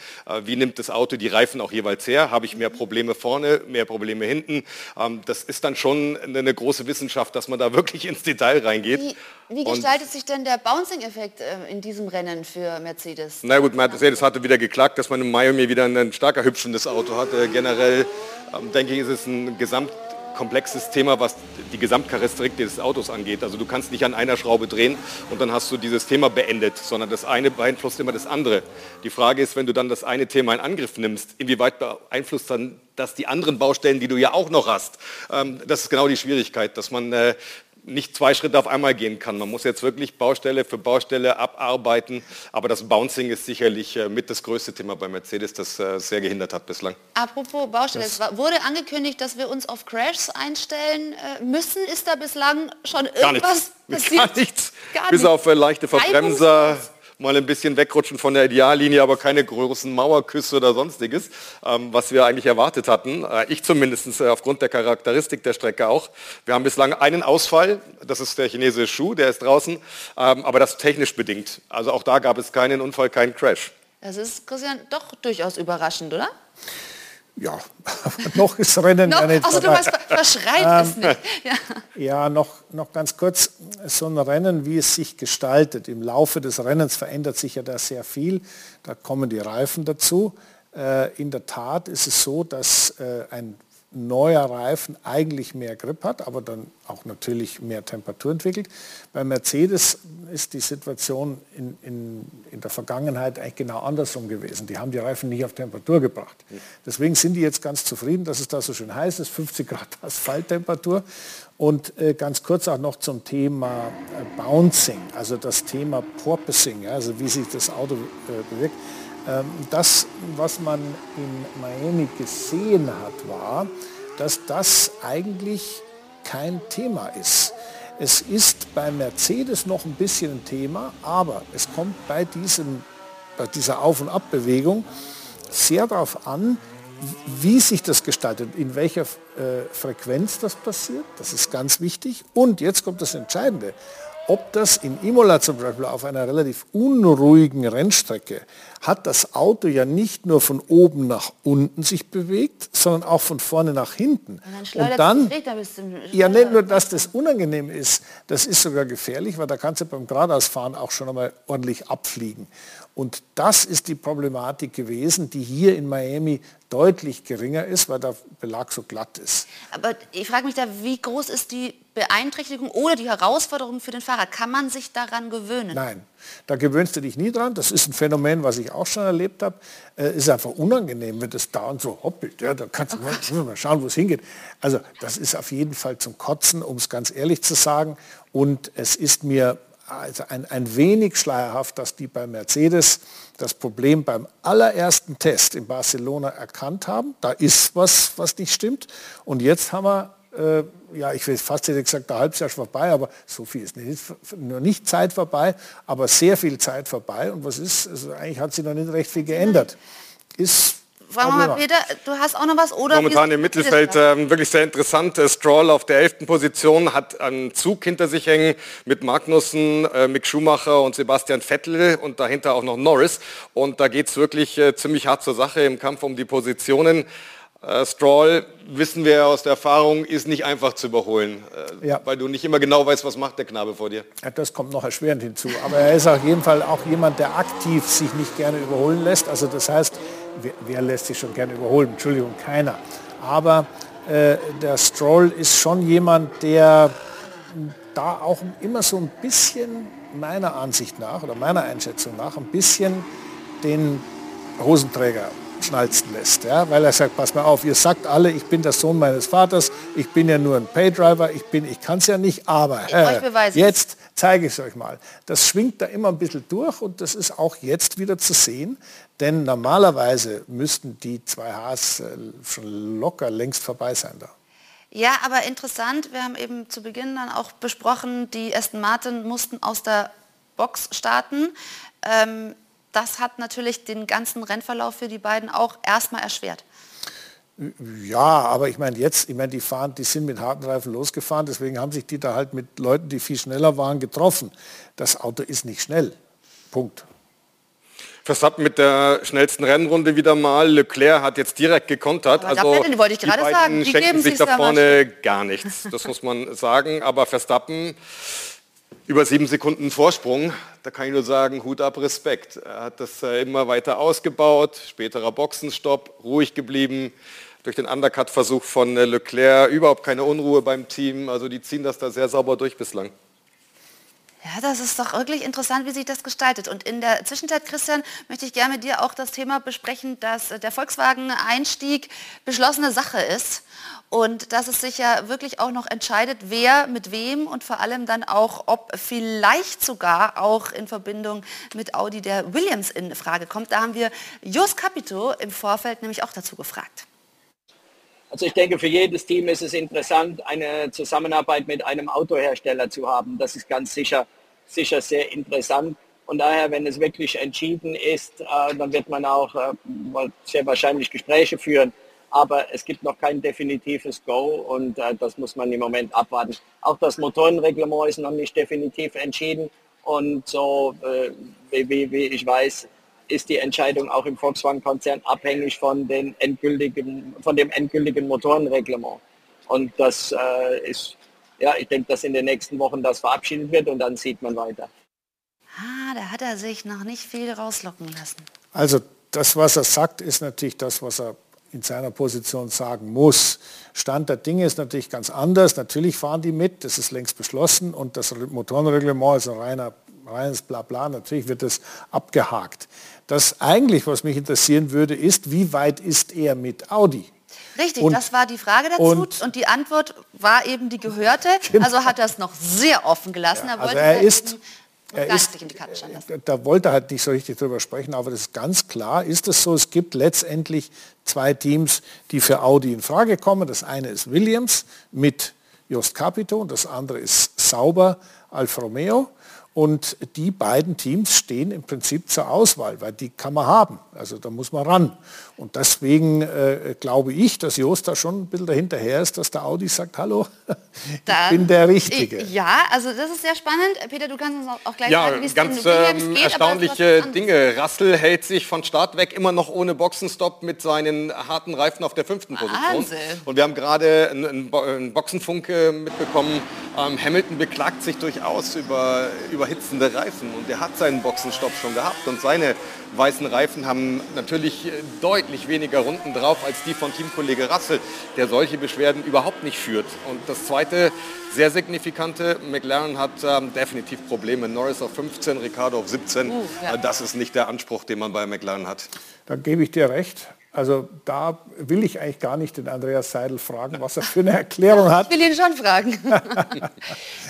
Wie nimmt das Auto die Reifen auch jeweils her? Habe ich mehr Probleme? Probleme vorne, mehr Probleme hinten. Ähm, das ist dann schon eine große Wissenschaft, dass man da wirklich ins Detail reingeht. Wie, wie gestaltet Und, sich denn der Bouncing-Effekt äh, in diesem Rennen für Mercedes? Na gut, Mercedes hatte wieder geklagt, dass man in Miami wieder ein starker hüpfendes Auto hatte. Generell ähm, denke ich, ist es ein Gesamt komplexes Thema, was die Gesamtcharakteristik des Autos angeht. Also du kannst nicht an einer Schraube drehen und dann hast du dieses Thema beendet, sondern das eine beeinflusst immer das andere. Die Frage ist, wenn du dann das eine Thema in Angriff nimmst, inwieweit beeinflusst dann das die anderen Baustellen, die du ja auch noch hast? Ähm, das ist genau die Schwierigkeit, dass man äh, nicht zwei Schritte auf einmal gehen kann. Man muss jetzt wirklich Baustelle für Baustelle abarbeiten. Aber das Bouncing ist sicherlich äh, mit das größte Thema bei Mercedes, das äh, sehr gehindert hat bislang. Apropos Baustelle, das es wurde angekündigt, dass wir uns auf Crashs einstellen äh, müssen. Ist da bislang schon irgendwas passiert? Gar nichts. Gar Bis auf leichte Verbremser mal ein bisschen wegrutschen von der Ideallinie, aber keine großen Mauerküsse oder sonstiges, ähm, was wir eigentlich erwartet hatten. Äh, ich zumindest äh, aufgrund der Charakteristik der Strecke auch. Wir haben bislang einen Ausfall, das ist der chinesische Schuh, der ist draußen, ähm, aber das technisch bedingt. Also auch da gab es keinen Unfall, keinen Crash. Das ist, Christian, doch durchaus überraschend, oder? Ja, noch ist Rennen noch, nicht also vorbei. du verschreit ähm, es nicht. Ja, ja noch, noch ganz kurz, so ein Rennen, wie es sich gestaltet. Im Laufe des Rennens verändert sich ja da sehr viel. Da kommen die Reifen dazu. Äh, in der Tat ist es so, dass äh, ein neuer Reifen eigentlich mehr Grip hat, aber dann auch natürlich mehr Temperatur entwickelt. Bei Mercedes ist die Situation in, in, in der Vergangenheit eigentlich genau andersrum gewesen. Die haben die Reifen nicht auf Temperatur gebracht. Deswegen sind die jetzt ganz zufrieden, dass es da so schön heiß ist, 50 Grad Asphalttemperatur. Und äh, ganz kurz auch noch zum Thema äh, Bouncing, also das Thema Porpoising, ja, also wie sich das Auto äh, bewegt. Ähm, das, was man in Miami gesehen hat, war, dass das eigentlich kein Thema ist. Es ist bei Mercedes noch ein bisschen ein Thema, aber es kommt bei, diesem, bei dieser Auf- und Abbewegung sehr darauf an, wie sich das gestaltet, in welcher äh, Frequenz das passiert. Das ist ganz wichtig. Und jetzt kommt das Entscheidende ob das in Imola zum Beispiel auf einer relativ unruhigen Rennstrecke hat das Auto ja nicht nur von oben nach unten sich bewegt, sondern auch von vorne nach hinten. Und dann, und dann ja nicht nur, dass das unangenehm ist, das ist sogar gefährlich, weil da kannst du beim Geradeausfahren auch schon einmal ordentlich abfliegen. Und das ist die Problematik gewesen, die hier in Miami deutlich geringer ist, weil der Belag so glatt ist. Aber ich frage mich da, wie groß ist die Beeinträchtigung oder die Herausforderung für den Fahrer? Kann man sich daran gewöhnen? Nein, da gewöhnst du dich nie dran. Das ist ein Phänomen, was ich auch schon erlebt habe. Äh, ist einfach unangenehm, wenn das dauernd so hoppelt. Ja, da kannst du oh mal, mal schauen, wo es hingeht. Also das ist auf jeden Fall zum Kotzen, um es ganz ehrlich zu sagen. Und es ist mir also ein, ein wenig schleierhaft, dass die bei Mercedes das Problem beim allerersten Test in Barcelona erkannt haben. Da ist was, was nicht stimmt. Und jetzt haben wir, äh, ja, ich will fast hätte gesagt, der Halbjahr vorbei, aber so viel ist nicht, nur nicht Zeit vorbei, aber sehr viel Zeit vorbei. Und was ist, also eigentlich hat sich noch nicht recht viel geändert. Ist Fragen wir mal, Peter, du hast auch noch was? Oder Momentan im Mittelfeld äh, wirklich sehr interessant. Stroll auf der 11. Position hat einen Zug hinter sich hängen mit Magnussen, äh, Mick Schumacher und Sebastian Vettel und dahinter auch noch Norris. Und da geht es wirklich äh, ziemlich hart zur Sache im Kampf um die Positionen. Äh, Stroll, wissen wir aus der Erfahrung, ist nicht einfach zu überholen, äh, ja. weil du nicht immer genau weißt, was macht der Knabe vor dir. Ja, das kommt noch erschwerend hinzu. Aber er ist auf jeden Fall auch jemand, der aktiv sich nicht gerne überholen lässt. Also das heißt, wer, lässt sich schon gerne überholen? Entschuldigung, keiner. Aber äh, der Stroll ist schon jemand, der da auch immer so ein bisschen meiner Ansicht nach oder meiner Einschätzung nach ein bisschen den Hosenträger schnalzen lässt. Ja? Weil er sagt, pass mal auf, ihr sagt alle, ich bin der Sohn meines Vaters, ich bin ja nur ein Paydriver, ich, ich kann es ja nicht, aber äh, jetzt zeige ich es euch mal. Das schwingt da immer ein bisschen durch und das ist auch jetzt wieder zu sehen, denn normalerweise müssten die zwei Hs äh, schon locker längst vorbei sein da. Ja, aber interessant, wir haben eben zu Beginn dann auch besprochen, die Aston Martin mussten aus der Box starten. Ähm, das hat natürlich den ganzen Rennverlauf für die beiden auch erstmal erschwert. Ja, aber ich meine jetzt, ich meine, die fahren, die sind mit harten Reifen losgefahren, deswegen haben sich die da halt mit Leuten, die viel schneller waren, getroffen. Das Auto ist nicht schnell. Punkt. Verstappen mit der schnellsten Rennrunde wieder mal. Leclerc hat jetzt direkt gekontert. Aber also die, wollte ich gerade sagen, die schenken sich da vorne gar nichts. Das muss man sagen. Aber Verstappen über sieben Sekunden Vorsprung, da kann ich nur sagen, Hut ab, Respekt. Er hat das äh, immer weiter ausgebaut, späterer Boxenstopp, ruhig geblieben, durch den Undercut-Versuch von äh, Leclerc, überhaupt keine Unruhe beim Team, also die ziehen das da sehr sauber durch bislang. Ja, das ist doch wirklich interessant, wie sich das gestaltet. Und in der Zwischenzeit, Christian, möchte ich gerne mit dir auch das Thema besprechen, dass der Volkswagen-Einstieg beschlossene Sache ist und dass es sich ja wirklich auch noch entscheidet, wer mit wem und vor allem dann auch, ob vielleicht sogar auch in Verbindung mit Audi der Williams in Frage kommt. Da haben wir Jos Capito im Vorfeld nämlich auch dazu gefragt. Also ich denke, für jedes Team ist es interessant, eine Zusammenarbeit mit einem Autohersteller zu haben. Das ist ganz sicher, sicher sehr interessant. Und daher, wenn es wirklich entschieden ist, äh, dann wird man auch äh, sehr wahrscheinlich Gespräche führen aber es gibt noch kein definitives Go und äh, das muss man im Moment abwarten. Auch das Motorenreglement ist noch nicht definitiv entschieden und so äh, wie, wie, ich weiß, ist die Entscheidung auch im Volkswagen-Konzern abhängig von, den endgültigen, von dem endgültigen Motorenreglement. Und das äh, ist, ja, ich denke, dass in den nächsten Wochen das verabschiedet wird und dann sieht man weiter. Ah, da hat er sich noch nicht viel rauslocken lassen. Also das, was er sagt, ist natürlich das, was er in seiner Position sagen muss. Stand der Dinge ist natürlich ganz anders. Natürlich fahren die mit, das ist längst beschlossen und das Motorenreglement ist ein reiner, reines Blabla. Natürlich wird das abgehakt. Das eigentlich, was mich interessieren würde, ist, wie weit ist er mit Audi? Richtig, und, das war die Frage dazu und, und, die Antwort war eben die gehörte. Genau. Also hat er es noch sehr offen gelassen. Ja, er also er ist, er ist, da wollte er halt nicht so richtig drüber sprechen, aber das ist ganz klar, ist es so, es gibt letztendlich zwei Teams, die für Audi in Frage kommen. Das eine ist Williams mit Jost Capito und das andere ist Sauber Alfa Romeo. Und die beiden Teams stehen im Prinzip zur Auswahl, weil die kann man haben. Also da muss man ran. Und deswegen äh, glaube ich, dass Jost da schon ein bisschen dahinterher ist, dass der Audi sagt, hallo, ich bin der Richtige. Ja, also das ist sehr spannend. Peter, du kannst uns auch gleich ja, sagen, wie es ganz ähm, geht, erstaunliche Dinge. Russell hält sich von Start weg immer noch ohne Boxenstopp mit seinen harten Reifen auf der fünften Position. Wahnsinn. Und wir haben gerade einen, einen Boxenfunk mitbekommen. Ähm, Hamilton beklagt sich durchaus über, überhitzende Reifen und er hat seinen Boxenstopp schon gehabt und seine weißen Reifen haben natürlich äh, deutlich weniger Runden drauf als die von Teamkollege Russell, der solche Beschwerden überhaupt nicht führt. Und das zweite sehr signifikante, McLaren hat ähm, definitiv Probleme. Norris auf 15, Ricardo auf 17. Uh, ja. Äh, das ist nicht der Anspruch, den man bei McLaren hat. Da gebe ich dir recht. Also da will ich eigentlich gar nicht den Andreas Seidel fragen, was er für eine Erklärung hat. Ich will ihn schon fragen.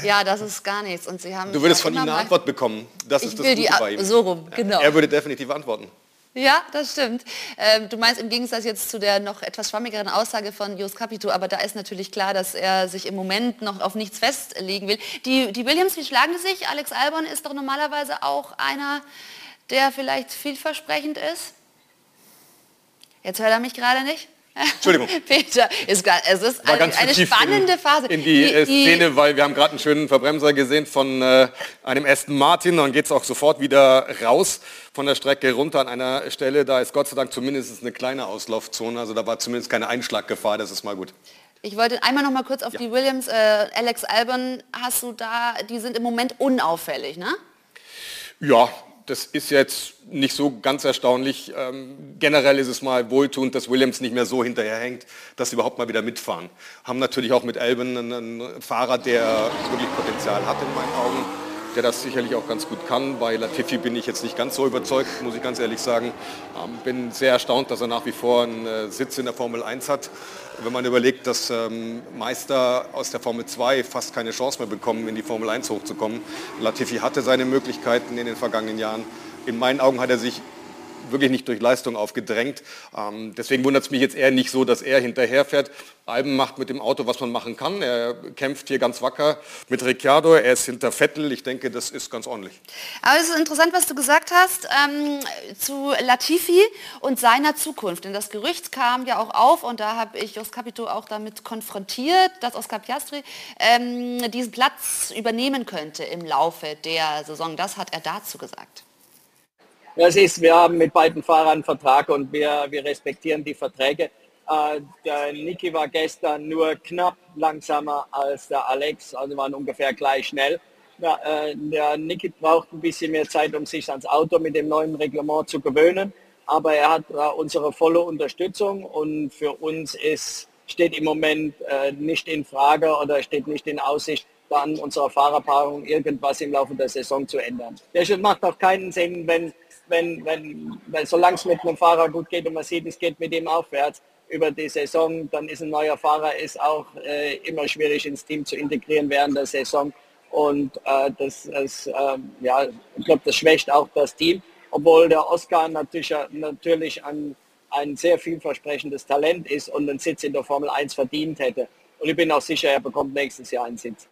ja, das ist gar nichts. Und Sie haben du würdest von ihm eine Antwort bekommen. Das ich ist das will Gute die bei ihm. So rum, genau. Er würde definitiv antworten. Ja, das stimmt. Ähm, du meinst im Gegensatz jetzt zu der noch etwas schwammigeren Aussage von Jos Capito, aber da ist natürlich klar, dass er sich im Moment noch auf nichts festlegen will. Die, die Williams, wie schlagen sich? Alex Albon ist doch normalerweise auch einer, der vielleicht vielversprechend ist. Jetzt hört er mich gerade nicht. Entschuldigung. Peter, ist, es ist eine, eine spannende in, Phase. In die, die, die, Szene, weil wir haben gerade einen schönen Verbremser gesehen von äh, einem Aston Martin. Dann geht es auch sofort wieder raus von der Strecke runter an einer Stelle. Da ist Gott sei Dank zumindest eine kleine Auslaufzone. Also da war zumindest keine Einschlaggefahr. Das ist mal gut. Ich wollte einmal noch mal kurz auf ja. die Williams, äh, Alex Albon, hast du da, die sind im Moment unauffällig, ne? Ja, das ist jetzt nicht so ganz erstaunlich. Ähm, generell ist es mal wohltuend, dass Williams nicht mehr so hinterherhängt, dass sie überhaupt mal wieder mitfahren. Haben natürlich auch mit einen, einen Fahrer, der wirklich Potenzial hat in meinen Augen, der das sicherlich auch ganz gut kann. Bei Latifi bin ich jetzt nicht ganz so überzeugt, muss ich ganz ehrlich sagen. Ähm, bin sehr erstaunt, dass er nach wie vor einen äh, Sitz in der Formel 1 hat wenn man überlegt, dass ähm, Meister aus der Formel 2 fast keine Chance mehr bekommen, in die Formel 1 hochzukommen. Latifi hatte seine Möglichkeiten in den vergangenen Jahren. In meinen Augen hat er sich wirklich nicht durch Leistung aufgedrängt. Ähm, deswegen wundert es mich jetzt eher nicht so, dass er hinterherfährt. Alben macht mit dem Auto, was man machen kann. Er kämpft hier ganz wacker mit Ricciardo. Er ist hinter Vettel. Ich denke, das ist ganz ordentlich. Aber es ist interessant, was du gesagt hast ähm, zu Latifi und seiner Zukunft. Denn das Gerücht kam ja auch auf und da habe ich Jos Capito auch damit konfrontiert, dass Oscar Piastri ähm, diesen Platz übernehmen könnte im Laufe der Saison. Das hat er dazu gesagt. Das ist, wir haben mit beiden Fahrern einen Vertrag und wir, wir respektieren die Verträge. Äh, der Niki war gestern nur knapp langsamer als der Alex, also waren ungefähr gleich schnell. Ja, äh, der Niki braucht ein bisschen mehr Zeit, um sich ans Auto mit dem neuen Reglement zu gewöhnen, aber er hat äh, unsere volle Unterstützung und für uns ist, steht im Moment äh, nicht in Frage oder steht nicht in Aussicht, an unserer Fahrerpaarung irgendwas im Laufe der Saison zu ändern. Das macht auch keinen Sinn, wenn wenn, wenn, wenn solange es mit einem Fahrer gut geht und man sieht, es geht mit ihm aufwärts über die Saison, dann ist ein neuer Fahrer ist auch äh, immer schwierig ins Team zu integrieren während der Saison. Und äh, das, das äh, ja, ich glaube, das schwächt auch das Team, obwohl der Oscar natürlich, natürlich ein, ein sehr vielversprechendes Talent ist und einen Sitz in der Formel 1 verdient hätte. Und ich bin auch sicher, er bekommt nächstes Jahr einen Sitz.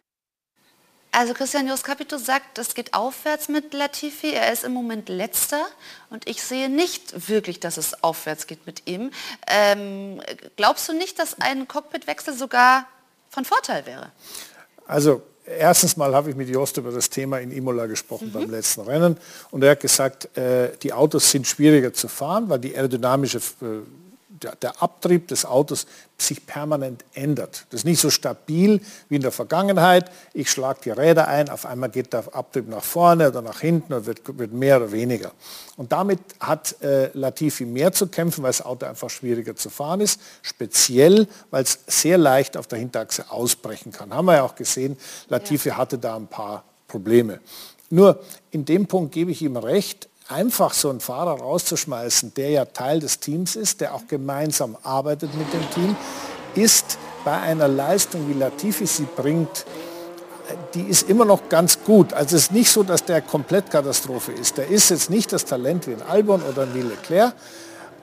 Also Christian Jos Capito sagt, es geht aufwärts mit Latifi. Er ist im Moment letzter und ich sehe nicht wirklich, dass es aufwärts geht mit ihm. Ähm, glaubst du nicht, dass ein Cockpitwechsel sogar von Vorteil wäre? Also erstens mal habe ich mit Jost über das Thema in Imola gesprochen mhm. beim letzten Rennen und er hat gesagt, äh, die Autos sind schwieriger zu fahren, weil die aerodynamische äh, der, Abtrieb des Autos sich permanent ändert. Das ist nicht so stabil wie in der Vergangenheit. Ich schlage die Räder ein, auf einmal geht der Abtrieb nach vorne oder nach hinten und wird, wird mehr oder weniger. Und damit hat äh, Latifi mehr zu kämpfen, weil das Auto einfach schwieriger zu fahren ist. Speziell, weil es sehr leicht auf der Hinterachse ausbrechen kann. Haben wir ja auch gesehen, Latifi ja. hatte da ein paar Probleme. Nur in dem Punkt gebe ich ihm recht, einfach so einen Fahrer rauszuschmeißen, der ja Teil des Teams ist, der auch gemeinsam arbeitet mit dem Team, ist bei einer Leistung, wie Latifi sie bringt, die ist immer noch ganz gut. Also es ist nicht so, dass der Komplettkatastrophe ist. Der ist jetzt nicht das Talent wie ein Albon oder wie Leclerc.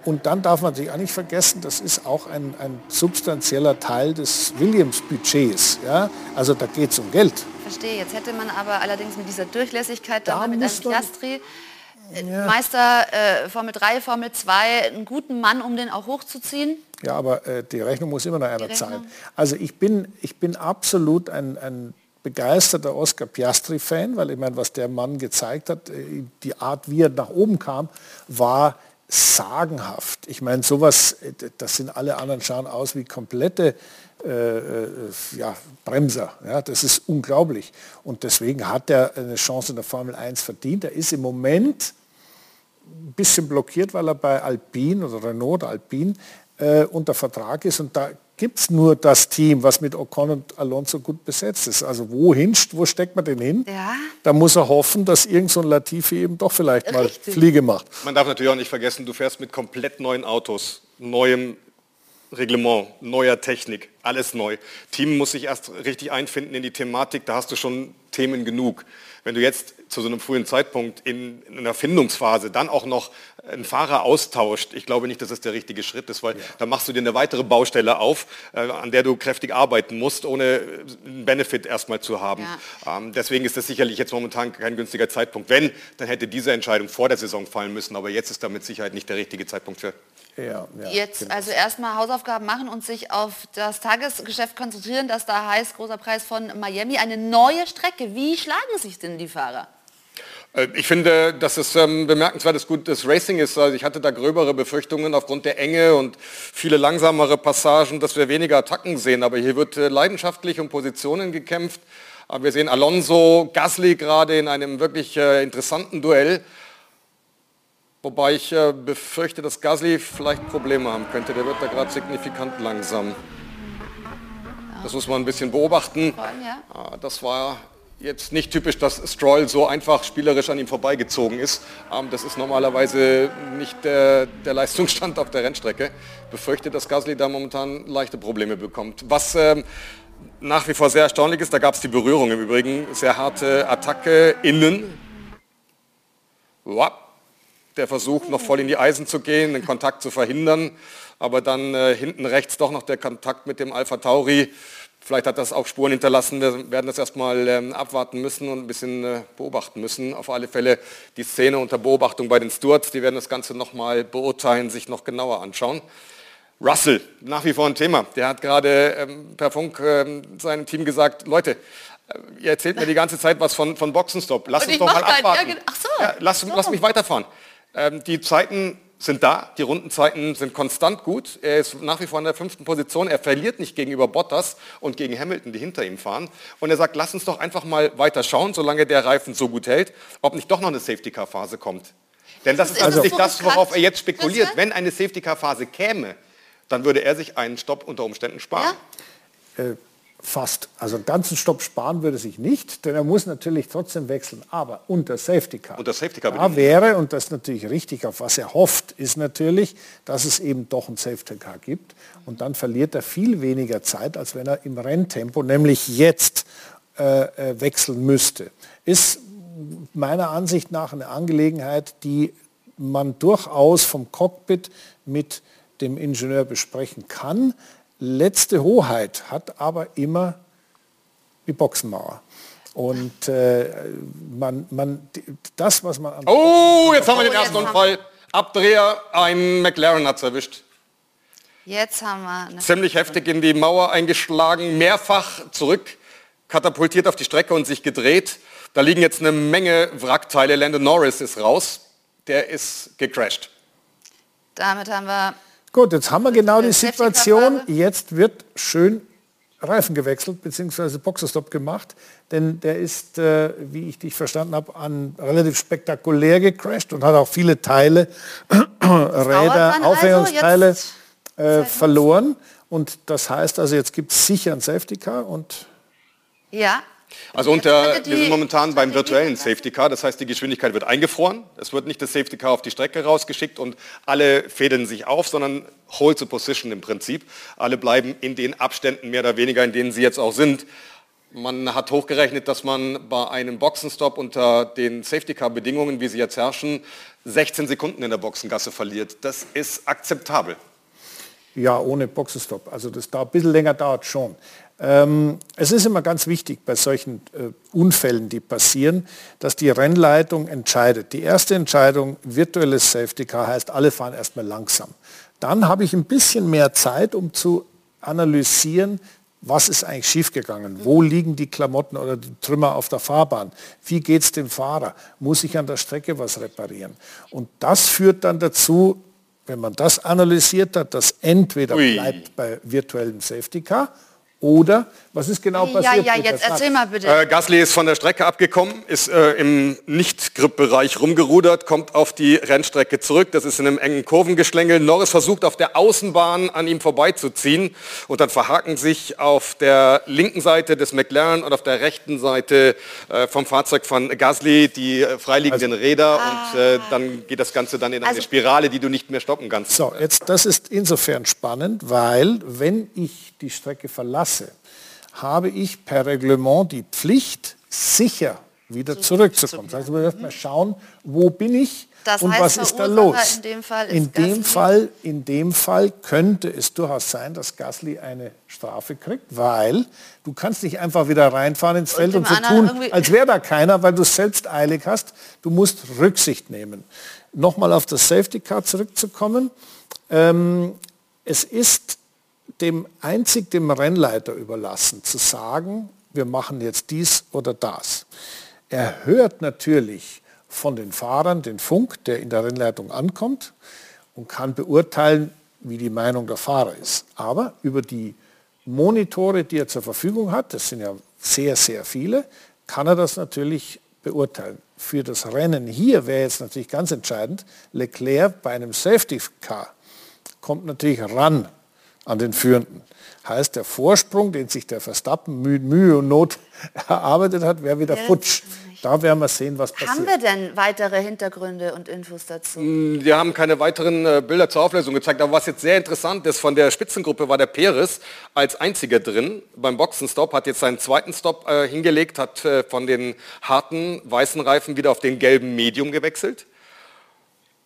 Und dann darf man sich auch nicht vergessen, das ist auch ein, ein substanzieller Teil des Williams-Budgets. Ja? Also da geht es um Geld. Verstehe. Jetzt hätte man aber allerdings mit dieser Durchlässigkeit da mit einem Piastri ja. Meister äh, Formel 3, Formel 2, einen guten Mann, um den auch hochzuziehen? Ja, aber äh, die Rechnung muss immer noch einer zahlen. Also ich bin, ich bin absolut ein, ein begeisterter Oscar Piastri-Fan, weil ich meine, was der Mann gezeigt hat, äh, die Art, wie er nach oben kam, war sagenhaft. Ich meine, sowas, äh, das sind alle anderen schauen aus wie komplette ja, Bremser. Ja, das ist unglaublich. Und deswegen hat er eine Chance in der Formel 1 verdient. Er ist im Moment ein bisschen blockiert, weil er bei Alpine oder Renault oder Alpine äh, unter Vertrag ist. Und da gibt es nur das Team, was mit Ocon und Alonso gut besetzt ist. Also wohin, wo steckt man den hin? Ja. Da muss er hoffen, dass irgend so ein Latifi eben doch vielleicht mal Richtig. Fliege macht. Man darf natürlich auch nicht vergessen, du fährst mit komplett neuen Autos, neuem Reglement, neuer Technik, alles neu. Team muss sich erst richtig einfinden in die Thematik, da hast du schon Themen genug. Wenn du jetzt zu so einem frühen Zeitpunkt in, in einer Findungsphase dann auch noch einen Fahrer austauscht, ich glaube nicht, dass das der richtige Schritt ist, weil ja. da machst du dir eine weitere Baustelle auf, äh, an der du kräftig arbeiten musst, ohne einen Benefit erstmal zu haben. Ja. Ähm, deswegen ist das sicherlich jetzt momentan kein günstiger Zeitpunkt. Wenn, dann hätte diese Entscheidung vor der Saison fallen müssen, aber jetzt ist da mit Sicherheit nicht der richtige Zeitpunkt für. Ja, ja, Jetzt genau. also erstmal Hausaufgaben machen und sich auf das Tagesgeschäft konzentrieren, das da heißt, großer Preis von Miami, eine neue Strecke. Wie schlagen sich denn die Fahrer? Äh, ich finde, dass es ähm, bemerkenswertes gutes Racing ist. Also ich hatte da gröbere Befürchtungen aufgrund der Enge und viele langsamere Passagen, dass wir weniger Attacken sehen. Aber hier wird äh, leidenschaftlich um Positionen gekämpft. Aber wir sehen Alonso, Gasly gerade in einem wirklich äh, interessanten Duell. Wobei ich äh, befürchte, dass Gasly vielleicht Probleme haben könnte. Der wird da gerade signifikant langsam. Das muss man ein bisschen beobachten. Ah, das war jetzt nicht typisch, dass Stroll so einfach spielerisch an ihm vorbeigezogen ist. Ähm, das ist normalerweise nicht der, der Leistungsstand auf der Rennstrecke. Ich befürchte, dass Gasly da momentan leichte Probleme bekommt. Was ähm, nach wie vor sehr erstaunlich ist, da gab es die Berührung im Übrigen, sehr harte Attacke innen. Wow der Versuch, noch voll in die Eisen zu gehen, den Kontakt zu verhindern. Aber dann äh, hinten rechts doch noch der Kontakt mit dem Alpha Tauri. Vielleicht hat das auch Spuren hinterlassen. Wir werden das erstmal ähm, abwarten müssen und ein bisschen äh, beobachten müssen. Auf alle Fälle die Szene unter Beobachtung bei den Stewards. Die werden das Ganze nochmal beurteilen, sich noch genauer anschauen. Russell, nach wie vor ein Thema. Der hat gerade ähm, per Funk ähm, seinem Team gesagt, Leute, äh, ihr erzählt mir die ganze Zeit was von, von Boxenstopp. Lass uns doch mal abwarten. Ja, ach so. Ja, lass, so. lass mich weiterfahren. Ähm, die Zeiten sind da, die Rundenzeiten sind konstant gut. Er ist nach wie vor in der fünften Position. Er verliert nicht gegenüber Bottas und gegen Hamilton, die hinter ihm fahren. Und er sagt, lass uns doch einfach mal weiter schauen, solange der Reifen so gut hält, ob nicht doch noch eine Safety-Car-Phase kommt. Denn das ist also nicht das, worauf er jetzt spekuliert. Wenn eine Safety-Car-Phase käme, dann würde er sich einen Stopp unter Umständen sparen. Ja? Äh, fast. Also einen ganzen Stopp sparen würde sich nicht, denn er muss natürlich trotzdem wechseln. Aber unter Safety Car. Unter Safety Car da wäre, und das ist natürlich richtig, auf was er hofft, ist natürlich, dass es eben doch ein Safety Car gibt. Und dann verliert er viel weniger Zeit, als wenn er im Renntempo, nämlich jetzt, äh, äh wechseln müsste. Ist meiner Ansicht nach eine Angelegenheit, die man durchaus vom Cockpit mit dem Ingenieur besprechen kann letzte Hoheit hat aber immer die Boxenmauer. Und äh, man, man, das, was man... Oh, jetzt haben wir den oh, ersten Unfall. Abdreher, ein McLaren hat es erwischt. Jetzt haben wir... Ziemlich heftig in die Mauer eingeschlagen, mehrfach zurück, katapultiert auf die Strecke und sich gedreht. Da liegen jetzt eine Menge Wrackteile. Landon Norris ist raus. Der ist gecrashed. Damit haben wir Gut, jetzt haben wir genau die Situation. Jetzt wird schön Reifen gewechselt bzw. Boxerstop gemacht, denn der ist, äh, wie ich dich verstanden habe, an relativ spektakulär gecrashed und hat auch viele Teile, Räder, also, Aufhängungsteile jetzt äh, verloren. Und das heißt also, jetzt gibt es sicher ein Safety Car und Ja. Also unter, könnte wir sind momentan beim virtuellen. Safety Car, das heißt die Geschwindigkeit wird eingefroren, es wird nicht das Safety Car auf die Strecke rausgeschickt und alle fädeln sich auf, sondern Hold to Position im Prinzip. Alle bleiben in den Abständen mehr oder weniger, in denen sie jetzt auch sind. Man hat hochgerechnet, dass man bei einem Boxenstopp unter den Safety Car Bedingungen, wie sie jetzt herrschen, 16 Sekunden in der Boxengasse verliert. Das ist akzeptabel. Ja, ohne Boxenstopp. Also das da ein bisschen länger dauert schon. Ähm, es ist immer ganz wichtig bei solchen äh, Unfällen, die passieren, dass die Rennleitung entscheidet. Die erste Entscheidung, virtuelles Safety Car, heißt, alle fahren erstmal langsam. Dann habe ich ein bisschen mehr Zeit, um zu analysieren, was ist eigentlich schiefgegangen? Wo liegen die Klamotten oder die Trümmer auf der Fahrbahn? Wie geht es dem Fahrer? Muss ich an der Strecke was reparieren? Und das führt dann dazu, wenn man das analysiert hat, dass entweder Ui. bleibt bei virtuellem Safety Car oder was ist genau Ja, passiert? ja, Peter? jetzt erzähl mal bitte. Äh, Gasly ist von der Strecke abgekommen, ist äh, im Nicht-Grip-Bereich rumgerudert, kommt auf die Rennstrecke zurück. Das ist in einem engen Kurvengeschlängel. Norris versucht auf der Außenbahn an ihm vorbeizuziehen und dann verhaken sich auf der linken Seite des McLaren und auf der rechten Seite äh, vom Fahrzeug von Gasly die äh, freiliegenden Räder und äh, dann geht das Ganze dann in eine Also- Spirale, die du nicht mehr stoppen kannst. So, jetzt das ist insofern spannend, weil wenn ich die Strecke verlasse, habe ich per Reglement die Pflicht, sicher wieder zurückzukommen. Das heißt, wir dürfen mal schauen, wo bin ich Das und heißt, was ist da los. in dem Fall in dem. Fall, in dem Fall könnte es durchaus sein, dass Gasly eine Strafe kriegt, weil du kannst nicht einfach wieder reinfahren ins Feld dem und so tun, als wäre da keiner, weil du es selbst eilig hast. Du musst Rücksicht nehmen. Nochmal auf das Safety Car zurückzukommen. Ähm, es ist dem einzig dem Rennleiter überlassen, zu sagen, wir machen jetzt dies oder das. Er hört natürlich von den Fahrern den Funk, der in der Rennleitung ankommt und kann beurteilen, wie die Meinung der Fahrer ist. Aber über die Monitore, die er zur Verfügung hat, das sind ja sehr, sehr viele, kann er das natürlich beurteilen. Für das Rennen hier wäre jetzt natürlich ganz entscheidend, Leclerc bei einem Safety Car kommt natürlich ran an den Führenden. Heißt, der Vorsprung, den sich der Verstappen Mühe, Mühe und Not erarbeitet hat, wäre wieder Jetzt futsch. Da werden wir sehen, was passiert. Haben wir denn weitere Hintergründe und Infos dazu? Wir haben keine weiteren äh, Bilder zur Auflösung gezeigt, aber was jetzt sehr interessant ist, von der Spitzengruppe war der Perez als einziger drin. Beim Boxenstopp hat jetzt seinen zweiten Stop äh, hingelegt, hat äh, von den harten weißen Reifen wieder auf den gelben Medium gewechselt.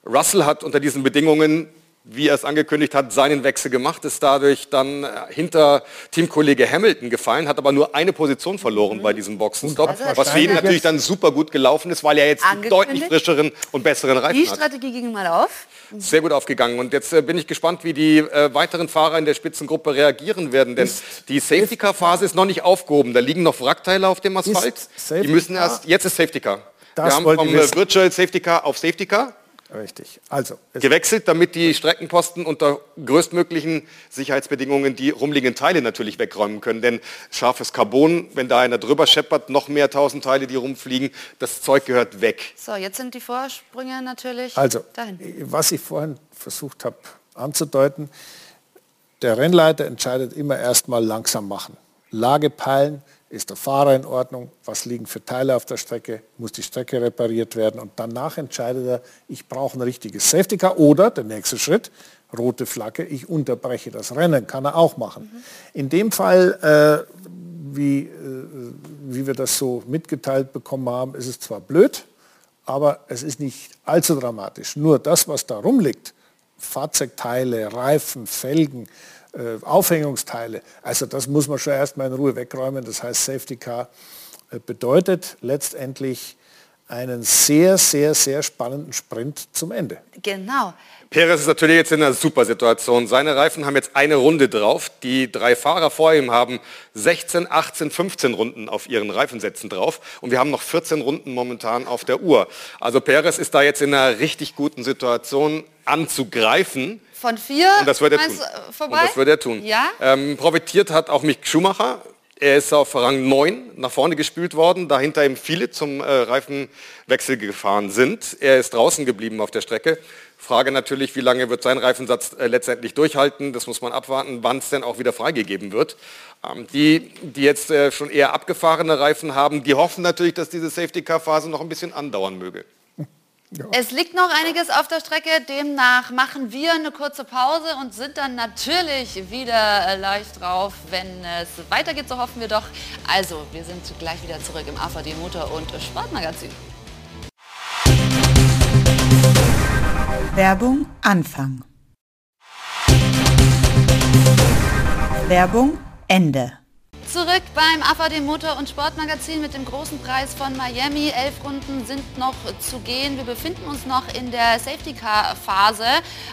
Russell hat unter diesen Bedingungen, wie er es angekündigt hat, seinen Wechsel gemacht, ist dadurch dann äh, hinter Teamkollege Hamilton gefallen, hat aber nur eine Position verloren bei diesem Boxenstopp, Also was für ihn natürlich dann super gut gelaufen ist, weil er jetzt die Angekündigt? deutlich frischeren und besseren Reifen Die hat. Strategie ging mal auf. Sehr gut aufgegangen. Und jetzt äh, bin ich gespannt, wie die äh, weiteren Fahrer in der Spitzengruppe reagieren werden. Denn die Safety Car Phase ist noch nicht aufgehoben. Da liegen noch Wrackteile auf dem Asphalt. Die müssen erst, jetzt ist Safety Car. Das Wir haben vom. Virtual Safety Car auf Safety Car Richtig. Also, es gewechselt, damit die Streckenposten unter größtmöglichen Sicherheitsbedingungen die rumliegenden Teile natürlich wegräumen können. Denn scharfes Carbon, wenn da einer drüber scheppert, noch mehr tausend Teile, die rumfliegen, das Zeug gehört weg. So, jetzt sind die Vorsprünge natürlich Also, dahin. was ich vorhin versucht habe anzudeuten, der Rennleiter entscheidet immer erstmal langsam machen. Lage peilen, ist der Fahrer in Ordnung, was liegen für Teile auf der Strecke, muss die Strecke repariert werden und danach entscheidet er, ich brauche ein richtiges Safety Car oder der nächste Schritt, rote Flagge, ich unterbreche das Rennen, kann er auch machen. In dem Fall, äh, wie, äh, wie wir das so mitgeteilt bekommen haben, ist es zwar blöd, aber es ist nicht allzu dramatisch. Nur das, was da rumliegt, Fahrzeugteile, Reifen, Felgen, äh, Aufhängungsteile, also das muss man schon erstmal in Ruhe wegräumen. Das heißt, Safety Car äh, bedeutet letztendlich einen sehr, sehr, sehr spannenden Sprint zum Ende. Genau. Perez ist natürlich jetzt in einer super Situation. Seine Reifen haben jetzt eine Runde drauf. Die drei Fahrer vor ihm haben 16, 18, 15 Runden auf ihren Reifensätzen drauf. Und wir haben noch 14 Runden momentan auf der Uhr. Also Perez ist da jetzt in einer richtig guten Situation anzugreifen. Von vier Und das wird er tun. äh, vorbei? Und das wird er tun. Ja? Ähm, profitiert hat auch Mick Schumacher. Er ist auf Rang 9 nach vorne gespült worden, dahinter ihm viele zum äh, Reifenwechsel gefahren sind. Er ist draußen geblieben auf der Strecke. Frage natürlich, wie lange wird sein Reifensatz äh, letztendlich durchhalten? Das muss man abwarten, wann es denn auch wieder freigegeben wird. Ähm, die, die jetzt äh, schon eher abgefahrene Reifen haben, die hoffen natürlich, dass diese Safety-Car-Phase noch ein bisschen andauern möge. Es liegt noch einiges auf der Strecke, demnach machen wir eine kurze Pause und sind dann natürlich wieder äh, leicht drauf, wenn es weitergeht, so hoffen wir doch. Also, wir sind gleich wieder zurück im AVD Motor- und Sportmagazin. Werbung Anfang. Werbung Ende. Zurück beim AVD Motor- und Sportmagazin mit dem großen Preis von Miami. Elf Runden sind noch zu gehen. Wir befinden uns noch in der Safety-Car-Phase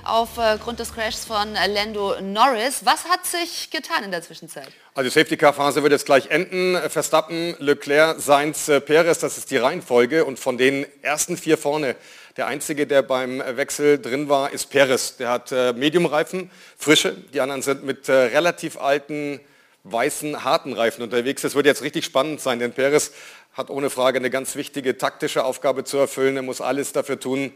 aufgrund des Crashs von Lando Norris. Was hat sich getan in der Zwischenzeit? Also die Safety-Car-Phase wird jetzt gleich enden. Verstappen, Leclerc, Sainz, äh, Perez, das ist die Reihenfolge. Und von den ersten vier vorne, der einzige, der beim Wechsel drin war, ist Perez. Der hat äh, Medium-Reifen, frische. Die anderen sind mit äh, relativ alten weißen, harten Reifen unterwegs. Das wird jetzt richtig spannend sein, denn Perez hat ohne Frage eine ganz wichtige taktische Aufgabe zu erfüllen. Er muss alles dafür tun,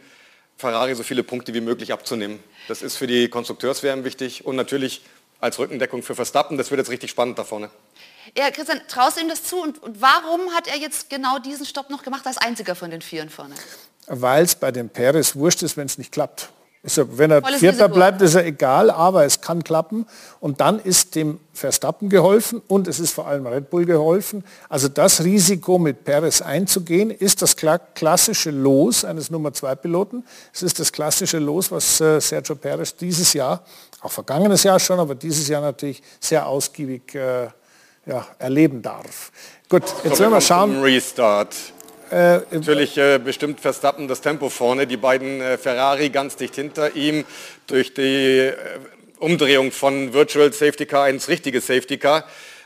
Ferrari so viele Punkte wie möglich abzunehmen. Das ist für die Konstrukteurswärme wichtig und natürlich als Rückendeckung für Verstappen. Das wird jetzt richtig spannend da vorne. Ja, Christian, traust du ihm das zu und, und warum hat er jetzt genau diesen Stopp noch gemacht als einziger von den Vieren vorne? Weil es bei dem Perez wurscht ist, wenn es nicht klappt. Er, wenn er Volles Vierter Risiko. bleibt, ist er egal, aber es kann klappen. Und dann ist dem Verstappen geholfen und es ist vor allem Red Bull geholfen. Also das Risiko mit Perez einzugehen, ist das kla klassische Los eines Nummer 2 Piloten. Es ist das klassische Los, was äh, Sergio Perez dieses Jahr, auch vergangenes Jahr schon, aber dieses Jahr natürlich sehr ausgiebig äh, ja, erleben darf. Gut, jetzt werden wir schauen. Zum Restart. Natürlich äh, bestimmt Verstappen das Tempo vorne, die beiden äh, Ferrari ganz dicht hinter ihm durch die äh, Umdrehung von Virtual Safety Car ins richtige Safety Car.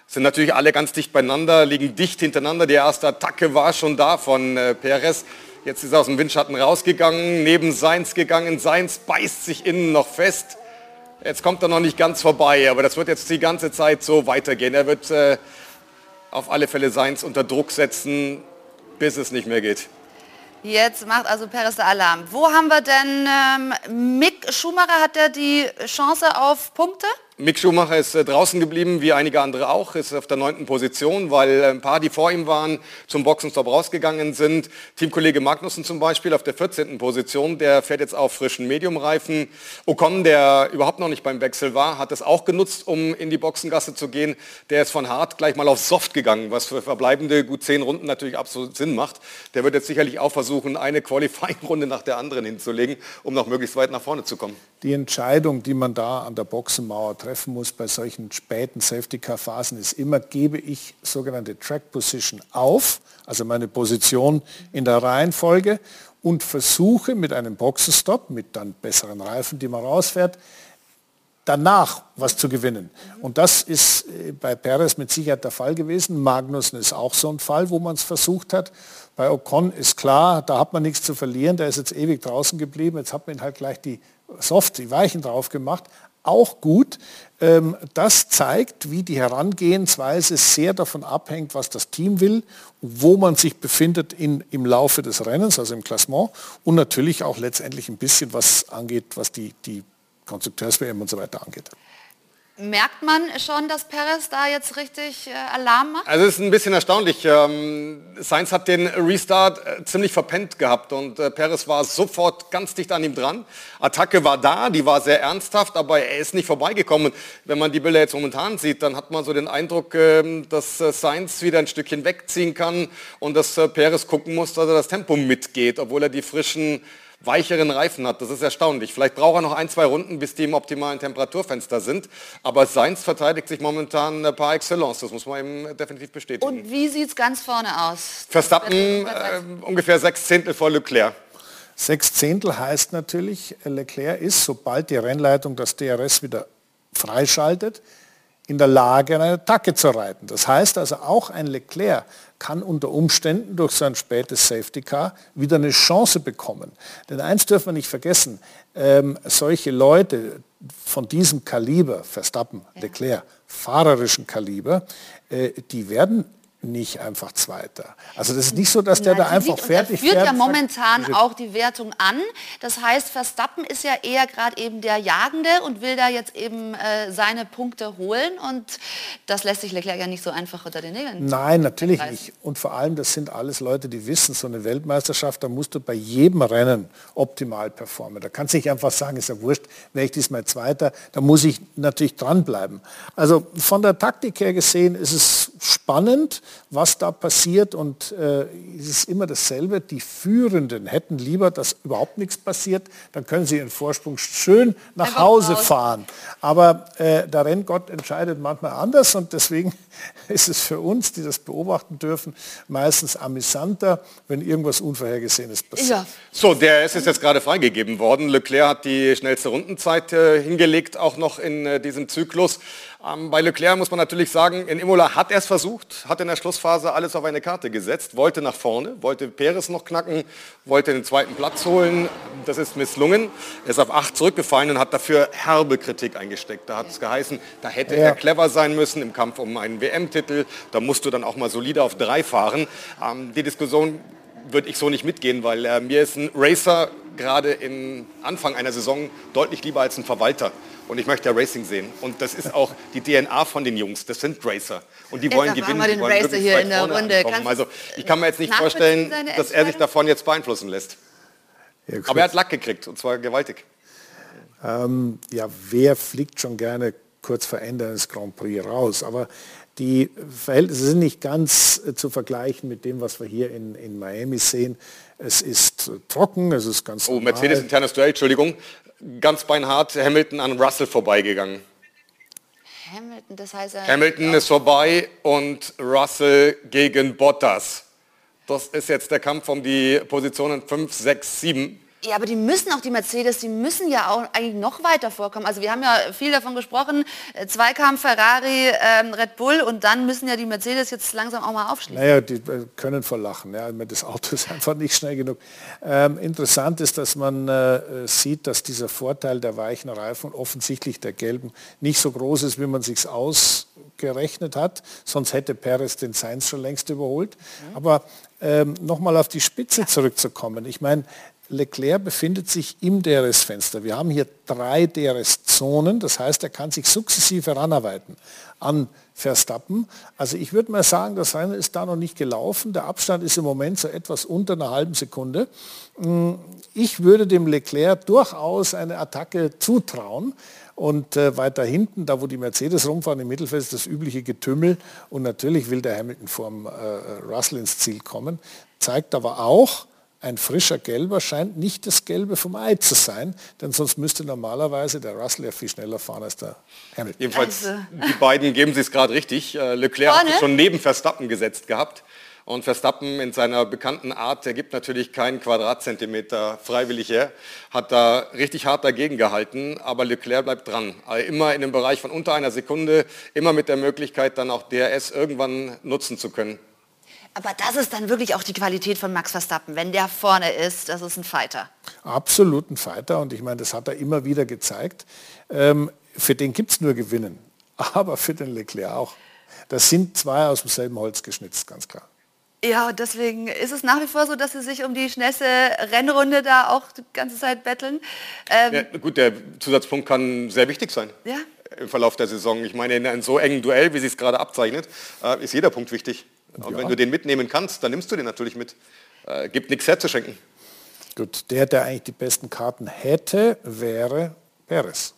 Sind natürlich alle ganz dicht beieinander, liegen dicht hintereinander. Die erste Attacke war schon da von äh, Perez. Jetzt ist er aus dem Windschatten rausgegangen, neben Seins gegangen. Seins beißt sich innen noch fest. Jetzt kommt er noch nicht ganz vorbei, aber das wird jetzt die ganze Zeit so weitergehen. Er wird äh, auf alle Fälle Seins unter Druck setzen, bis es nicht mehr geht. Jetzt macht also Perez Alarm. Wo haben wir denn ähm, Mick Schumacher? Hat er die Chance auf Punkte? Mick Schumacher ist äh, draußen geblieben, wie einige andere auch, ist auf der neunten Position, weil äh, ein paar, die vor ihm waren, zum Boxenstopp rausgegangen sind. Teamkollege Magnussen zum Beispiel auf der 14. Position, der fährt jetzt auf frischen Mediumreifen. Ocon, der überhaupt noch nicht beim Wechsel war, hat es auch genutzt, um in die Boxengasse zu gehen. Der ist von hart gleich mal auf Soft gegangen, was für verbleibende gut zehn Runden natürlich absolut Sinn macht. Der wird jetzt sicherlich auch versuchen, eine Qualifying-Runde nach der anderen hinzulegen, um noch möglichst weit nach vorne zu kommen. Die Entscheidung, die man da an der Boxenmauer treffen muss bei solchen späten Safety-Car-Phasen, ist immer, gebe ich sogenannte Track Position auf, also meine Position in der Reihenfolge und versuche mit einem Boxenstopp, mit dann besseren Reifen, die man rausfährt, danach was zu gewinnen. Und das ist äh, bei Perez mit Sicherheit der Fall gewesen. Magnussen ist auch so ein Fall, wo man es versucht hat. Bei Ocon ist klar, da hat man nichts zu verlieren. Der ist jetzt ewig draußen geblieben. Jetzt hat man halt gleich die Soft, die Weichen drauf gemacht. Auch gut. Ähm, Das zeigt, wie die Herangehensweise sehr davon abhängt, was das Team will, wo man sich befindet in, im Laufe des Rennens, also im Klassement und natürlich auch letztendlich ein bisschen was angeht, was die, die Konstrukteurs-WM und so weiter angeht. Merkt man schon, dass Perez da jetzt richtig äh, Alarm macht? Also es ist ein bisschen erstaunlich. Ähm, Sainz hat den Restart äh, ziemlich verpennt gehabt und äh, Perez war sofort ganz dicht an ihm dran. Attacke war da, die war sehr ernsthaft, aber er ist nicht vorbeigekommen. Wenn man die Bilder jetzt momentan sieht, dann hat man so den Eindruck, ähm, dass Sainz wieder ein Stückchen wegziehen kann und dass Perez gucken muss, dass er das Tempo mitgeht, obwohl er die frischen weicheren Reifen hat. Das ist erstaunlich. Vielleicht braucht er noch ein, zwei Runden, bis die im optimalen Temperaturfenster sind. Aber Sainz verteidigt sich momentan äh, par excellence. Das muss man ihm definitiv bestätigen. Und wie sieht es ganz vorne aus? Verstappen äh, ungefähr sechs Zehntel vor Leclerc. Sechs Zehntel heißt natürlich, Leclerc ist, sobald die Rennleitung das DRS wieder freischaltet, in der Lage, eine Attacke zu reiten. Das heißt also, auch ein Leclerc kann unter Umständen durch so ein spätes Safety Car wieder eine Chance bekommen. Denn eins dürfen wir nicht vergessen, ähm, solche Leute von diesem Kaliber, Verstappen, ja. Leclerc, fahrerischen Kaliber, äh, die werden nicht einfach Zweiter. Also das ist nicht so, dass der Nein, da einfach liegt, fertig führt fährt. ja momentan auch die Wertung an. Das heißt, Verstappen ist ja eher gerade eben der Jagende und will da jetzt eben äh, seine Punkte holen und das lässt sich Leclerc ja nicht so einfach unter den Nägeln. Nein, natürlich nicht. Und vor allem, das sind alles Leute, die wissen, so eine Weltmeisterschaft, da musst du bei jedem Rennen optimal performen. Da kannst du nicht einfach sagen, ist ja wurscht, wäre ich diesmal Zweiter, da muss ich natürlich dranbleiben. Also von der Taktik her gesehen ist es spannend was da passiert und äh, es ist immer dasselbe. Die Führenden hätten lieber, dass überhaupt nichts passiert, dann können sie ihren Vorsprung schön nach Hause fahren. Aber äh, der Renngott entscheidet manchmal anders und deswegen ist es für uns, die das beobachten dürfen, meistens amüsanter, wenn irgendwas Unvorhergesehenes passiert. Ja. So, der ist jetzt gerade freigegeben worden. Leclerc hat die schnellste Rundenzeit äh, hingelegt, auch noch in äh, diesem Zyklus. Ähm, bei Leclerc muss man natürlich sagen, in Imola hat er es versucht, hat in der Schlussphase alles auf eine Karte gesetzt, wollte nach vorne, wollte Perez noch knacken, wollte den zweiten Platz holen. Das ist misslungen. Er ist auf acht zurückgefallen und hat dafür herbe Kritik eingesteckt. Da hat es geheißen, da hätte ja. er clever sein müssen im Kampf um einen WM-Titel. Da musst du dann auch mal solide auf drei fahren. Ähm, die Diskussion würde ich so nicht mitgehen, weil äh, mir ist ein Racer gerade im Anfang einer Saison deutlich lieber als ein Verwalter und ich möchte ja Racing sehen. Und das ist auch die DNA von den Jungs. Das sind Racer. Und die wollen jetzt gewinnen. Die wollen Racer hier in der Runde. Also ich kann mir jetzt nicht vorstellen, dass er sich davon jetzt beeinflussen lässt. Ja, Aber er hat Lack gekriegt und zwar gewaltig. Ähm, ja, wer fliegt schon gerne kurz vor Ende eines Grand Prix raus? Aber die Verhältnisse sind nicht ganz äh, zu vergleichen mit dem, was wir hier in, in Miami sehen. Es ist trocken, es ist ganz Oh, Mercedes internes Duell, Entschuldigung ganz beinhart Hamilton an Russell vorbeigegangen. Hamilton, das heißt er Hamilton ist vorbei und Russell gegen Bottas. Das ist jetzt der Kampf um die Positionen 5, 6, 7. Ja, aber die müssen auch, die Mercedes, die müssen ja auch eigentlich noch weiter vorkommen. Also wir haben ja viel davon gesprochen, äh, Zweikampf, Ferrari, ähm, Red Bull und dann müssen ja die Mercedes jetzt langsam auch mal aufschließen. Naja, die äh, können verlachen. Ja. Das Auto ist einfach nicht schnell genug. Ähm, interessant ist, dass man äh, sieht, dass dieser Vorteil der weichen Reifen, offensichtlich der gelben, nicht so groß ist, wie man sich ausgerechnet hat. Sonst hätte Perez den Sainz schon längst überholt. Mhm. Aber ähm, nochmal auf die Spitze zurückzukommen. Ich meine, Leclerc befindet sich im DRS-Fenster. Wir haben hier drei DRS-Zonen, das heißt, er kann sich sukzessive heranarbeiten an Verstappen. Also ich würde mal sagen, das Rennen ist da noch nicht gelaufen. Der Abstand ist im Moment so etwas unter einer halben Sekunde. Mm, ich würde dem Leclerc durchaus eine Attacke zutrauen. Und äh, weiter hinten, da wo die Mercedes rumfahren, im Mittelfeld ist das übliche Getümmel. Und natürlich will der Hamilton vorm äh, Russell ins Ziel kommen. Zeigt aber auch, ein frischer Gelber scheint nicht das Gelbe vom Ei zu sein, denn sonst müsste normalerweise der Russell ja viel schneller fahren als der Hamilton. Jedenfalls, also. die beiden geben sie es gerade richtig. Äh, Leclerc Vorne? hat schon neben Verstappen gesetzt gehabt. Und Verstappen in seiner bekannten Art, der gibt natürlich keinen Quadratzentimeter freiwillig her, hat da richtig hart dagegen gehalten, aber Leclerc bleibt dran. Also immer in dem Bereich von unter einer Sekunde, immer mit der Möglichkeit, dann auch DRS irgendwann nutzen zu können. Aber das ist dann wirklich auch die Qualität von Max Verstappen. Wenn der vorne ist, das ist ein Fighter. Absolut ein Fighter und ich meine, das hat er immer wieder gezeigt. Ähm, für den gibt es nur Gewinnen, aber für den Leclerc auch. Das sind zwei aus demselben Holz geschnitzt, ganz klar. Ja, deswegen ist es nach wie vor so, dass sie sich um die schnellste Rennrunde da auch die ganze Zeit betteln. Ähm, ja, gut, der Zusatzpunkt kann sehr wichtig sein. Ja. Im Verlauf der Saison. Ich meine, in einem so engen Duell, wie sich es gerade abzeichnet, äh, ist jeder Punkt wichtig. Und ja. wenn du den mitnehmen kannst, dann nimmst du den natürlich mit. Äh, gibt nichts herzuschenken. Gut, der, der eigentlich die besten Karten hätte, wäre Perez.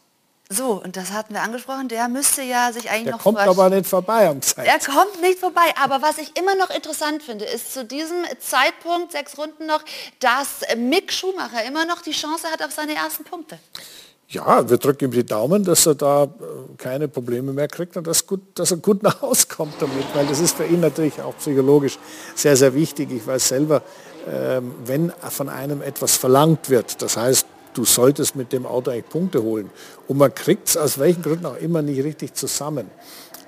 So, und das hatten wir angesprochen, der müsste ja sich eigentlich der noch kommt aber nicht vorbei am Zeit. Er kommt nicht vorbei, aber was ich immer noch interessant finde, ist zu diesem Zeitpunkt, sechs Runden noch, dass Mick Schumacher immer noch die Chance hat auf seine ersten Punkte. Ja, wir drücken ihm die Daumen, dass er da äh, keine Probleme mehr kriegt und dass, gut, dass er gut nach Hause kommt damit, weil das ist für ihn natürlich auch psychologisch sehr, sehr wichtig. Ich weiß selber, ähm, wenn von einem etwas verlangt wird, das heißt, du solltest mit dem Auto eigentlich Punkte holen. Und man kriegt es aus welchen Gründen auch immer nicht richtig zusammen.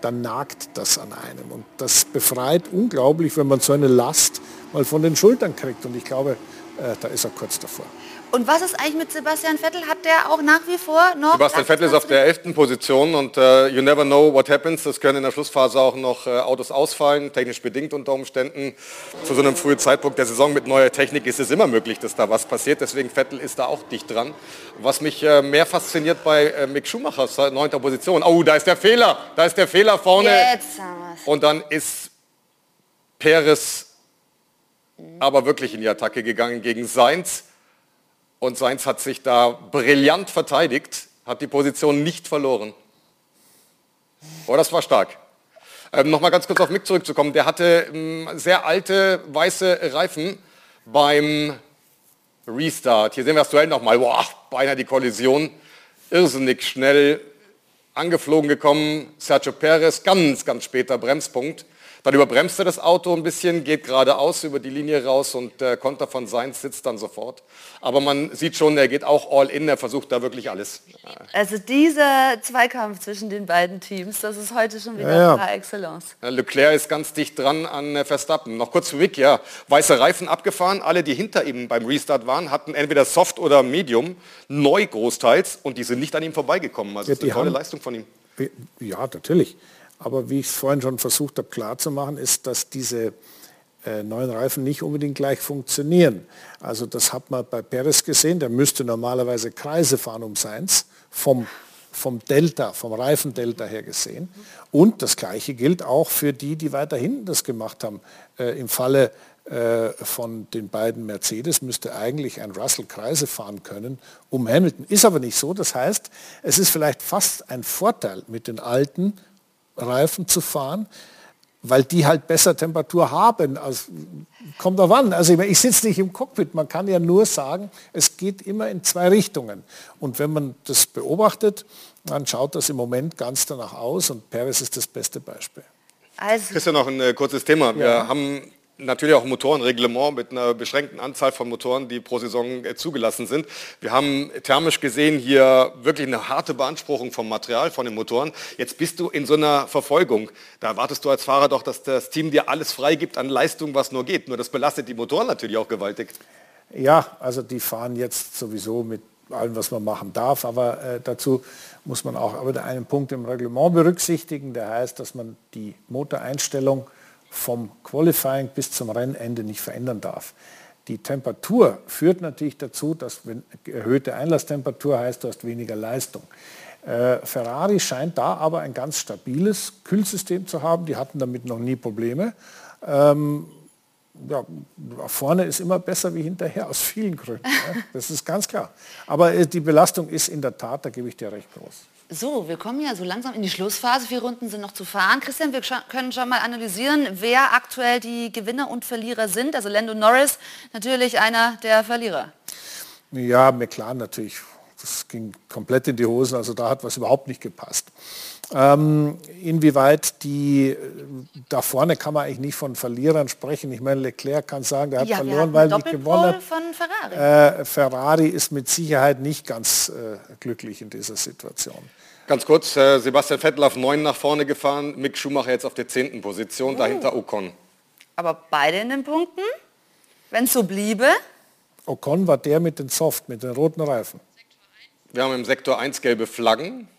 Dann nagt das an einem. Und das befreit unglaublich, wenn man so eine Last mal von den Schultern kriegt. Und ich glaube, äh, da ist er kurz davor. Und was ist eigentlich mit Sebastian Vettel? Hat der auch nach wie vor noch... Sebastian Vettel ist auf der 11. Position und uh, you never know what happens. Es können in der Schlussphase auch noch uh, Autos ausfallen, technisch bedingt unter Umständen. Zu so einem frühen Zeitpunkt der Saison mit neuer Technik ist es immer möglich, dass da was passiert. Deswegen Vettel ist da auch dicht dran. Was mich uh, mehr fasziniert bei Mick Schumachers 9. Position. Oh, da ist der Fehler. Da ist der Fehler vorne. Jetzt haben wir's. Und dann ist Perez aber wirklich in die Attacke gegangen gegen Sainz. Und Sainz hat sich da brillant verteidigt, hat die Position nicht verloren. Oh, das war stark. Ähm, Nochmal ganz kurz auf Mick zurückzukommen. Der hatte ähm, sehr alte weiße Reifen beim Restart. Hier sehen wir das Duell nochmal. Boah, beinahe die Kollision. Irrsinnig schnell angeflogen gekommen. Sergio Perez, ganz, ganz später Bremspunkt. Dann überbremst er das Auto ein bisschen, geht geradeaus über die Linie raus und der Konter von Sainz sitzt dann sofort. Aber man sieht schon, er geht auch all in, er versucht da wirklich alles. Also dieser Zweikampf zwischen den beiden Teams, das ist heute schon wieder Ja, ja. par excellence. Leclerc ist ganz dicht dran an äh, Verstappen. Noch kurz zu Wick, ja. Weiße Reifen abgefahren. Alle, die hinter ihm beim Restart waren, hatten entweder Soft oder Medium, neu großteils, und die sind nicht an ihm vorbeigekommen. Also Ja, das ist eine die tolle haben- Leistung von ihm. Ja, natürlich. Aber wie ich es vorhin schon versucht habe klarzumachen, ist, dass diese äh, neuen Reifen nicht unbedingt gleich funktionieren. Also das hat man bei Perez gesehen, der müsste normalerweise Kreise fahren um Seins vom, vom Delta, vom Reifendelta her gesehen. Und das gleiche gilt auch für die, die weiter hinten das gemacht haben. Äh, Im Falle äh, von den beiden Mercedes müsste eigentlich ein Russell Kreise fahren können um Hamilton. Ist aber nicht so. Das heißt, es ist vielleicht fast ein Vorteil mit den alten Reifen zu fahren, weil die halt besser Temperatur haben. Also, kommt drauf an. Also ich, ich sitze nicht im Cockpit. Man kann ja nur sagen, es geht immer in zwei Richtungen. Und wenn man das beobachtet, dann schaut das im Moment ganz danach aus. Und Perez ist das beste Beispiel. Also Christian, noch ein äh, kurzes Thema. Wir haben natürlich auch Motorenreglement mit einer beschränkten Anzahl von Motoren, die pro Saison äh, zugelassen sind. Wir haben thermisch gesehen hier wirklich eine harte Beanspruchung vom Material, von den Motoren. Jetzt bist du in so einer Verfolgung. Da erwartest du als Fahrer doch, dass das Team dir alles freigibt an Leistung, was nur geht. Nur das belastet die Motoren natürlich auch gewaltig. Ja, also die fahren jetzt sowieso mit allem, was man machen darf, aber äh, dazu muss man auch wieder einen Punkt im Reglement berücksichtigen, der heißt, dass man die Motoreinstellung vom Qualifying bis zum Rennende nicht verändern darf. Die Temperatur führt natürlich dazu, dass wenn erhöhte Einlasstemperatur heißt, du hast weniger Leistung. Äh, Ferrari scheint da aber ein ganz stabiles Kühlsystem zu haben. Die hatten damit noch nie Probleme. Ähm, ja, vorne ist immer besser wie hinterher, aus vielen Gründen. Ja. Das ist ganz klar. Aber äh, die Belastung ist in der Tat, da gebe ich dir recht groß. So, wir kommen ja so langsam in die Schlussphase. Vier Runden sind noch zu fahren. Christian, wir können schon mal analysieren, wer aktuell die Gewinner und Verlierer sind. Also Lando Norris natürlich einer der Verlierer. Ja, McLaren natürlich. Das ging komplett in die Hosen, also da hat was überhaupt nicht gepasst. Ähm, inwieweit die, äh, da vorne kann man eigentlich nicht von Verlierern sprechen. Ich meine, Leclerc kann sagen, der hat Ja, verloren, weil nicht gewonnen hat. von Ferrari. Äh, Ferrari ist mit Sicherheit nicht ganz äh, glücklich in dieser Situation. Ganz kurz, äh, Sebastian Vettel auf 9 nach vorne gefahren, Mick Schumacher jetzt auf der 10. Position, dahinter Ocon. Aber beide in den Punkten. Wenn es so bliebe, Ocon war der mit den Soft, mit den roten Reifen. Wir haben im Sektor 1 gelbe Flaggen.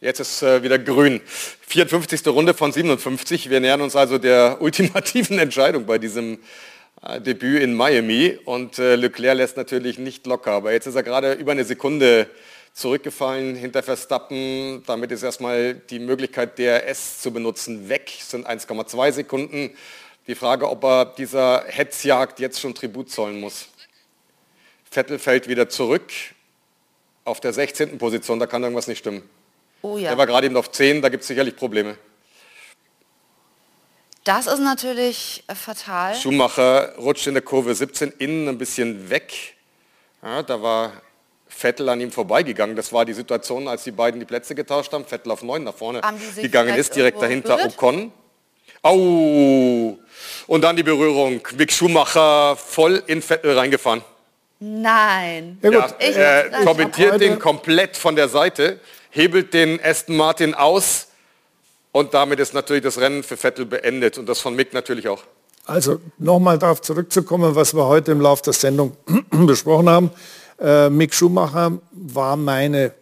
Jetzt ist äh, wieder grün. 54. Runde von 57. Wir nähern uns also der ultimativen Entscheidung bei diesem äh, Debüt in Miami. Und äh, Leclerc lässt natürlich nicht locker. Aber jetzt ist er gerade über eine Sekunde zurückgefallen hinter Verstappen. Damit ist erstmal die Möglichkeit, DRS zu benutzen, weg. Es sind 1,2 Sekunden. Die Frage, ob er dieser Hetzjagd jetzt schon Tribut zollen muss. Vettel fällt wieder zurück auf der 16. Position, da kann irgendwas nicht stimmen. oh ja, Er war gerade eben auf 10, da gibt es sicherlich Probleme. das ist natürlich äh, fatal. Schumacher rutscht in der Kurve 17 innen ein bisschen weg. Ja, da war Vettel an ihm vorbeigegangen. Das war die Situation, als die beiden die Plätze getauscht haben. Vettel auf 9 nach vorne gegangen ist, direkt dahinter berührt? Ocon. Au! Und dann die Berührung. Mick Schumacher voll in Vettel reingefahren. Nein. Ja, Ja, gut, Ich- er ich- heute- den komplett von der Seite, hebelt den Aston Martin aus und damit ist natürlich das Rennen für Vettel beendet und das von Mick natürlich auch. Also nochmal darauf zurückzukommen, was wir heute im Laufe der Sendung besprochen haben. Äh, Mick Schumacher war meine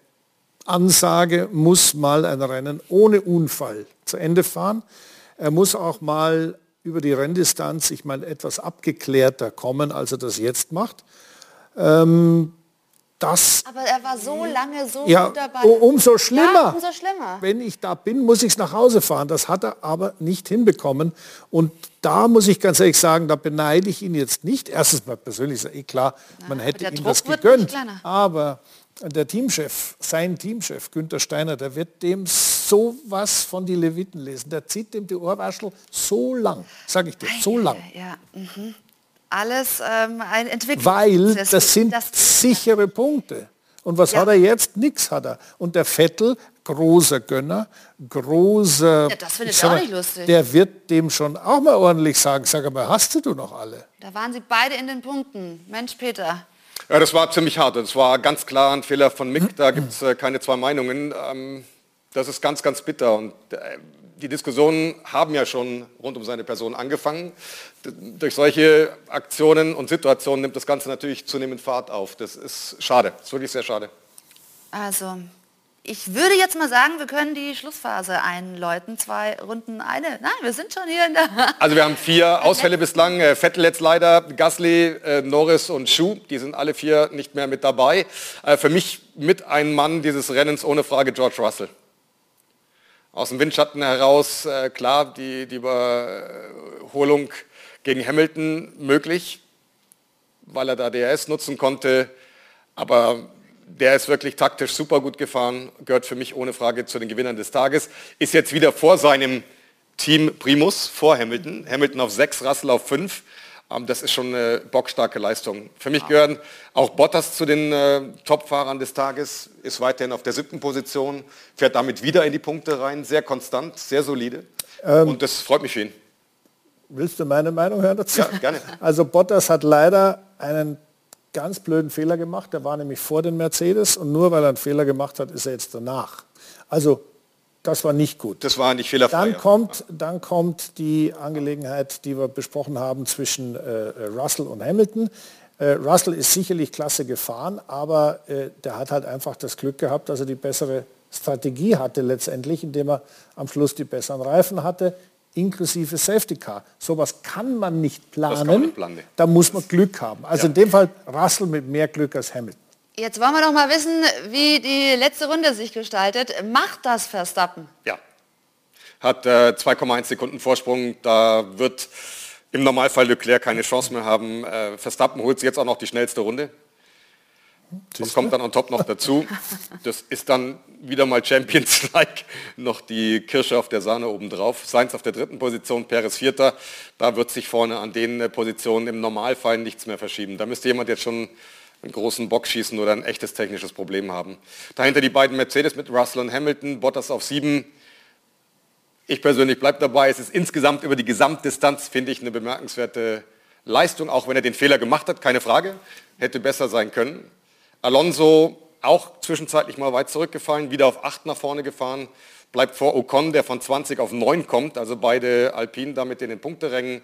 Ansage, muss mal ein Rennen ohne Unfall zu Ende fahren. Er muss auch mal über die Renndistanz, ich meine, etwas abgeklärter kommen, als er das jetzt macht. Ähm, das Aber er war so lange so ja, gut dabei. umso schlimmer. Ja, umso schlimmer. Wenn ich da bin, muss ich es nach Hause fahren. Das hat er aber nicht hinbekommen. Und da muss ich ganz ehrlich sagen, da beneide ich ihn jetzt nicht. Erstens mal persönlich ist ja eh klar, man hätte ihm Druck das gegönnt. Aber der Teamchef, sein Teamchef, Günther Steiner, der wird dem sowas von die Leviten lesen. Der zieht dem die Ohrwaschel so lang, sage ich dir, so lang. Ja, mhm. Alles ähm, ein Entwicklung. Weil das sind das, sichere Punkte. Und was Ja. hat er jetzt? Nix hat er. Und der Vettel, großer Gönner, großer... Ja, das findet ich er auch mal, nicht lustig. Der wird dem schon auch mal ordentlich sagen, sag mal, hast du noch alle? Da waren sie beide in den Punkten. Mensch, Peter. Ja, das war ziemlich hart. Das war ganz klar ein Fehler von Mick. Da gibt es äh, keine zwei Meinungen. Ähm, das ist ganz, ganz bitter. Und äh, die Diskussionen haben ja schon rund um seine Person angefangen. Durch solche Aktionen und Situationen nimmt das Ganze natürlich zunehmend Fahrt auf. Das ist schade. Das ist wirklich sehr schade. Also, ich würde jetzt mal sagen, wir können die Schlussphase einläuten. Zwei Runden eine. Nein, wir sind schon hier in der... Also wir haben vier Ausfälle bislang. Äh, Vettel jetzt leider, Gasly, äh, Norris und Schuh. Die sind alle vier nicht mehr mit dabei. Äh, für mich mit ein Mann dieses Rennens ohne Frage George Russell. Aus dem Windschatten heraus, äh, klar, die, die Überholung gegen Hamilton möglich, weil er da DRS nutzen konnte. Aber der ist wirklich taktisch super gut gefahren, gehört für mich ohne Frage zu den Gewinnern des Tages. Ist jetzt wieder vor seinem Team Primus, vor Hamilton. Hamilton auf 6, Russell auf 5. Ähm, das ist schon eine bockstarke Leistung. Für mich gehören auch Bottas zu den äh, Top-Fahrern des Tages, ist weiterhin auf der siebten Position, fährt damit wieder in die Punkte rein, sehr konstant, sehr solide. Und das freut mich für ihn. Willst du meine Meinung hören dazu? Ja, gerne. Also Bottas hat leider einen ganz blöden Fehler gemacht. Der war nämlich vor den Mercedes und nur weil er einen Fehler gemacht hat, ist er jetzt danach. Also das war nicht gut. Das war nicht fehlerfrei. Dann ja. kommt, dann kommt die Angelegenheit, die wir besprochen haben zwischen äh, Russell und Hamilton. Äh, Russell ist sicherlich klasse gefahren, aber äh, der hat halt einfach das Glück gehabt, dass er die bessere Strategie hatte letztendlich, indem er am Schluss die besseren Reifen hatte, inklusive Safety Car. Sowas kann man nicht planen. kann man nicht planen. Da muss man Glück haben. Also in dem Fall Russell mit mehr Glück als Hamilton. Jetzt wollen wir doch mal wissen, wie die letzte Runde sich gestaltet. Macht das Verstappen? Ja. Hat äh, 2,1 Sekunden Vorsprung. Da wird im Normalfall Leclerc keine Chance mehr haben. Äh, Verstappen holt sich jetzt auch noch die schnellste Runde. Das kommt dann on top noch dazu. Das ist dann wieder mal Champions-like, noch die Kirsche auf der Sahne obendrauf. Sainz auf der dritten Position, Perez vierter. Da wird sich vorne an den äh, Positionen im Normalfall nichts mehr verschieben. Da müsste jemand jetzt schon einen großen Bock schießen oder ein echtes technisches Problem haben. Dahinter die beiden Mercedes mit Russell und Hamilton, Bottas auf sieben. Ich persönlich bleibe dabei. Es ist insgesamt über die Gesamtdistanz, finde ich, eine bemerkenswerte Leistung, auch wenn er den Fehler gemacht hat, keine Frage. Hätte besser sein können. Alonso auch zwischenzeitlich mal weit zurückgefallen, wieder auf 8 nach vorne gefahren, bleibt vor Ocon, der von 20 auf 9 kommt, also beide Alpinen damit in den Punkterängen.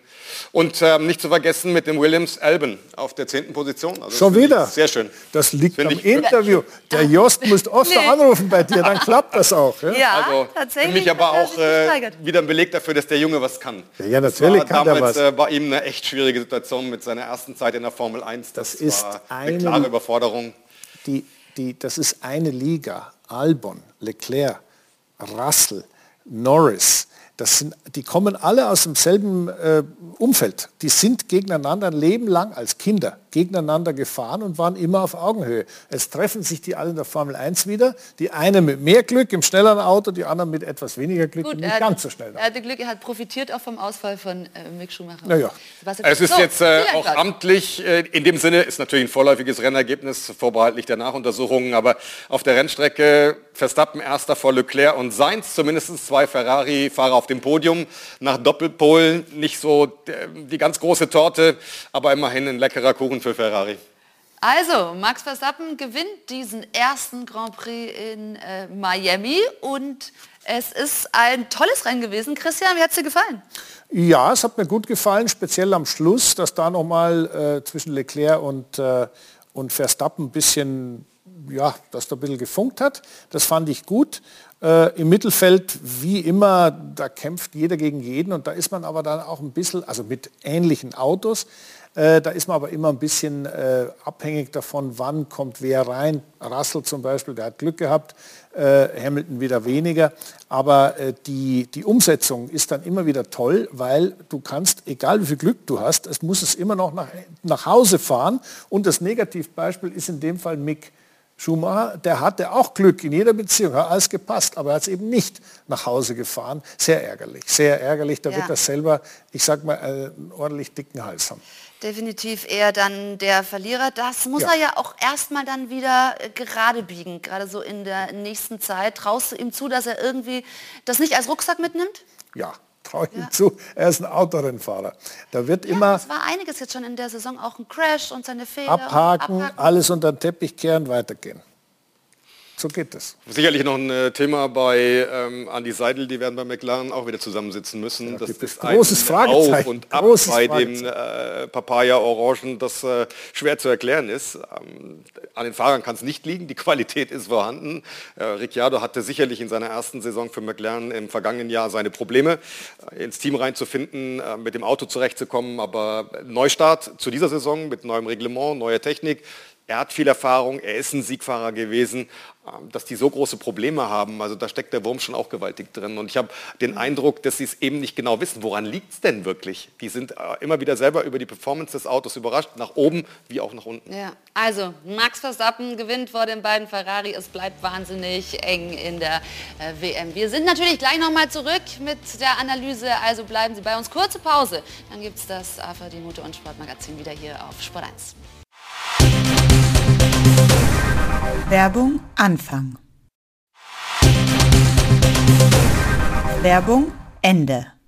Und ähm, nicht zu vergessen mit dem Williams Albon auf der 10. Position. Also Schon wieder? Sehr schön. Das liegt Finde am ich- Interview. Der Jost muss oft Nee. anrufen bei dir, dann klappt das auch. Ja? Ja, Also tatsächlich. für mich aber er auch äh, wieder ein Beleg dafür, dass der Junge was kann. Ja, natürlich das war kann der damals, was. Äh, war ihm eine echt schwierige Situation mit seiner ersten Zeit in der Formel 1. Das, Das ist war eine eine- klare Überforderung. die, die, das ist eine Liga. Albon, Leclerc, Russell, Norris. Das sind, die kommen alle aus demselben äh, Umfeld. Die sind gegeneinander ein Leben lang als Kinder gegeneinander gefahren und waren immer auf Augenhöhe. Jetzt treffen sich die alle in der Formel 1 wieder. Die eine mit mehr Glück im schnelleren Auto, die anderen mit etwas weniger Glück und Gut, nicht er, ganz so schnell. er hatte Glück, er hat profitiert auch vom Ausfall von äh, Mick Schumacher. Naja. Es ist So, jetzt äh, auch amtlich, äh, in dem Sinne ist natürlich ein vorläufiges Rennergebnis, vorbehaltlich der Nachuntersuchungen, aber auf der Rennstrecke Verstappen erster vor Leclerc und Sainz, zumindest zwei Ferrari-Fahrer auf dem Podium, nach Doppelpol nicht so äh, die ganz große Torte, aber immerhin ein leckerer Kuchen für Ferrari. Also, Max Verstappen gewinnt diesen ersten Grand Prix in äh, Miami und es ist ein tolles Rennen gewesen. Christian, wie hat es dir gefallen? Ja, es hat mir gut gefallen, speziell am Schluss, dass da nochmal äh, zwischen Leclerc und, äh, und Verstappen ein bisschen, ja, dass da ein bisschen gefunkt hat. Das fand ich gut. Äh, Im Mittelfeld, wie immer, da kämpft jeder gegen jeden und da ist man aber dann auch ein bisschen, also mit ähnlichen Autos, äh, da ist man aber immer ein bisschen äh, abhängig davon, wann kommt wer rein. Russell zum Beispiel, der hat Glück gehabt, äh, Hamilton wieder weniger. Aber äh, die, die Umsetzung ist dann immer wieder toll, weil du kannst, egal wie viel Glück du hast, es muss es immer noch nach, nach Hause fahren. Und das Negativbeispiel ist in dem Fall Mick Schumacher, der hatte auch Glück in jeder Beziehung, hat alles gepasst, aber er hat es eben nicht nach Hause gefahren. Sehr ärgerlich, sehr ärgerlich. Da ja. wird er selber, ich sag mal, einen ordentlich dicken Hals haben definitiv eher dann der Verlierer. Das muss ja. er ja auch erstmal dann wieder äh, gerade biegen, gerade so in der nächsten Zeit. Traust du ihm zu, dass er irgendwie das nicht als Rucksack mitnimmt? Ja, traue ich ja. ihm zu. Er ist ein Autorennfahrer. Da wird ja, immer... Es war einiges jetzt schon in der Saison, auch ein Crash und seine Fehler. Abhaken, abhaken. alles unter den Teppich kehren, weitergehen. So geht es. Sicherlich noch ein äh, Thema bei ähm, Andy Seidel, die werden bei McLaren auch wieder zusammensitzen müssen. Ja, das ist großes Fragezeichen. Auf und ab großes bei dem äh, Papaya-Orangen, das äh, schwer zu erklären ist. Ähm, an den Fahrern kann es nicht liegen, die Qualität ist vorhanden. Äh, Ricciardo hatte sicherlich in seiner ersten Saison für McLaren im vergangenen Jahr seine Probleme, äh, ins Team reinzufinden, äh, mit dem Auto zurechtzukommen, aber Neustart zu dieser Saison mit neuem Reglement, neuer Technik, er hat viel Erfahrung, er ist ein Siegfahrer gewesen, ähm, dass die so große Probleme haben, also da steckt der Wurm schon auch gewaltig drin. Und ich habe den Eindruck, dass sie es eben nicht genau wissen, woran liegt es denn wirklich? Die sind äh, immer wieder selber über die Performance des Autos überrascht, nach oben wie auch nach unten. Ja, also Max Verstappen gewinnt vor den beiden Ferrari, es bleibt wahnsinnig eng in der äh, WM. Wir sind natürlich gleich nochmal zurück mit der Analyse, also bleiben Sie bei uns. Kurze Pause, dann gibt es das AVD Motor- und Sportmagazin wieder hier auf Sport 1. Werbung Anfang. Werbung Ende.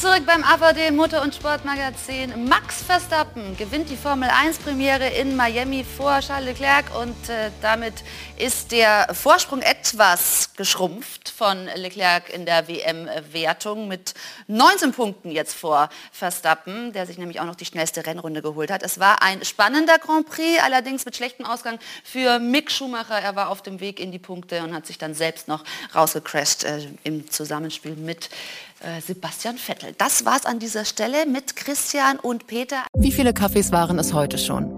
Zurück beim AVD Motor- und Sportmagazin. Max Verstappen gewinnt die Formel 1 Premiere in Miami vor Charles Leclerc und äh, damit ist der Vorsprung etwas geschrumpft von Leclerc in der WM-Wertung mit 19 Punkten jetzt vor Verstappen, der sich nämlich auch noch die schnellste Rennrunde geholt hat. Es war ein spannender Grand Prix, allerdings mit schlechtem Ausgang für Mick Schumacher. Er war auf dem Weg in die Punkte und hat sich dann selbst noch rausgecrasht äh, im Zusammenspiel mit Sebastian Vettel. Das war's an dieser Stelle mit Christian und Peter. Wie viele Kaffees waren es heute schon?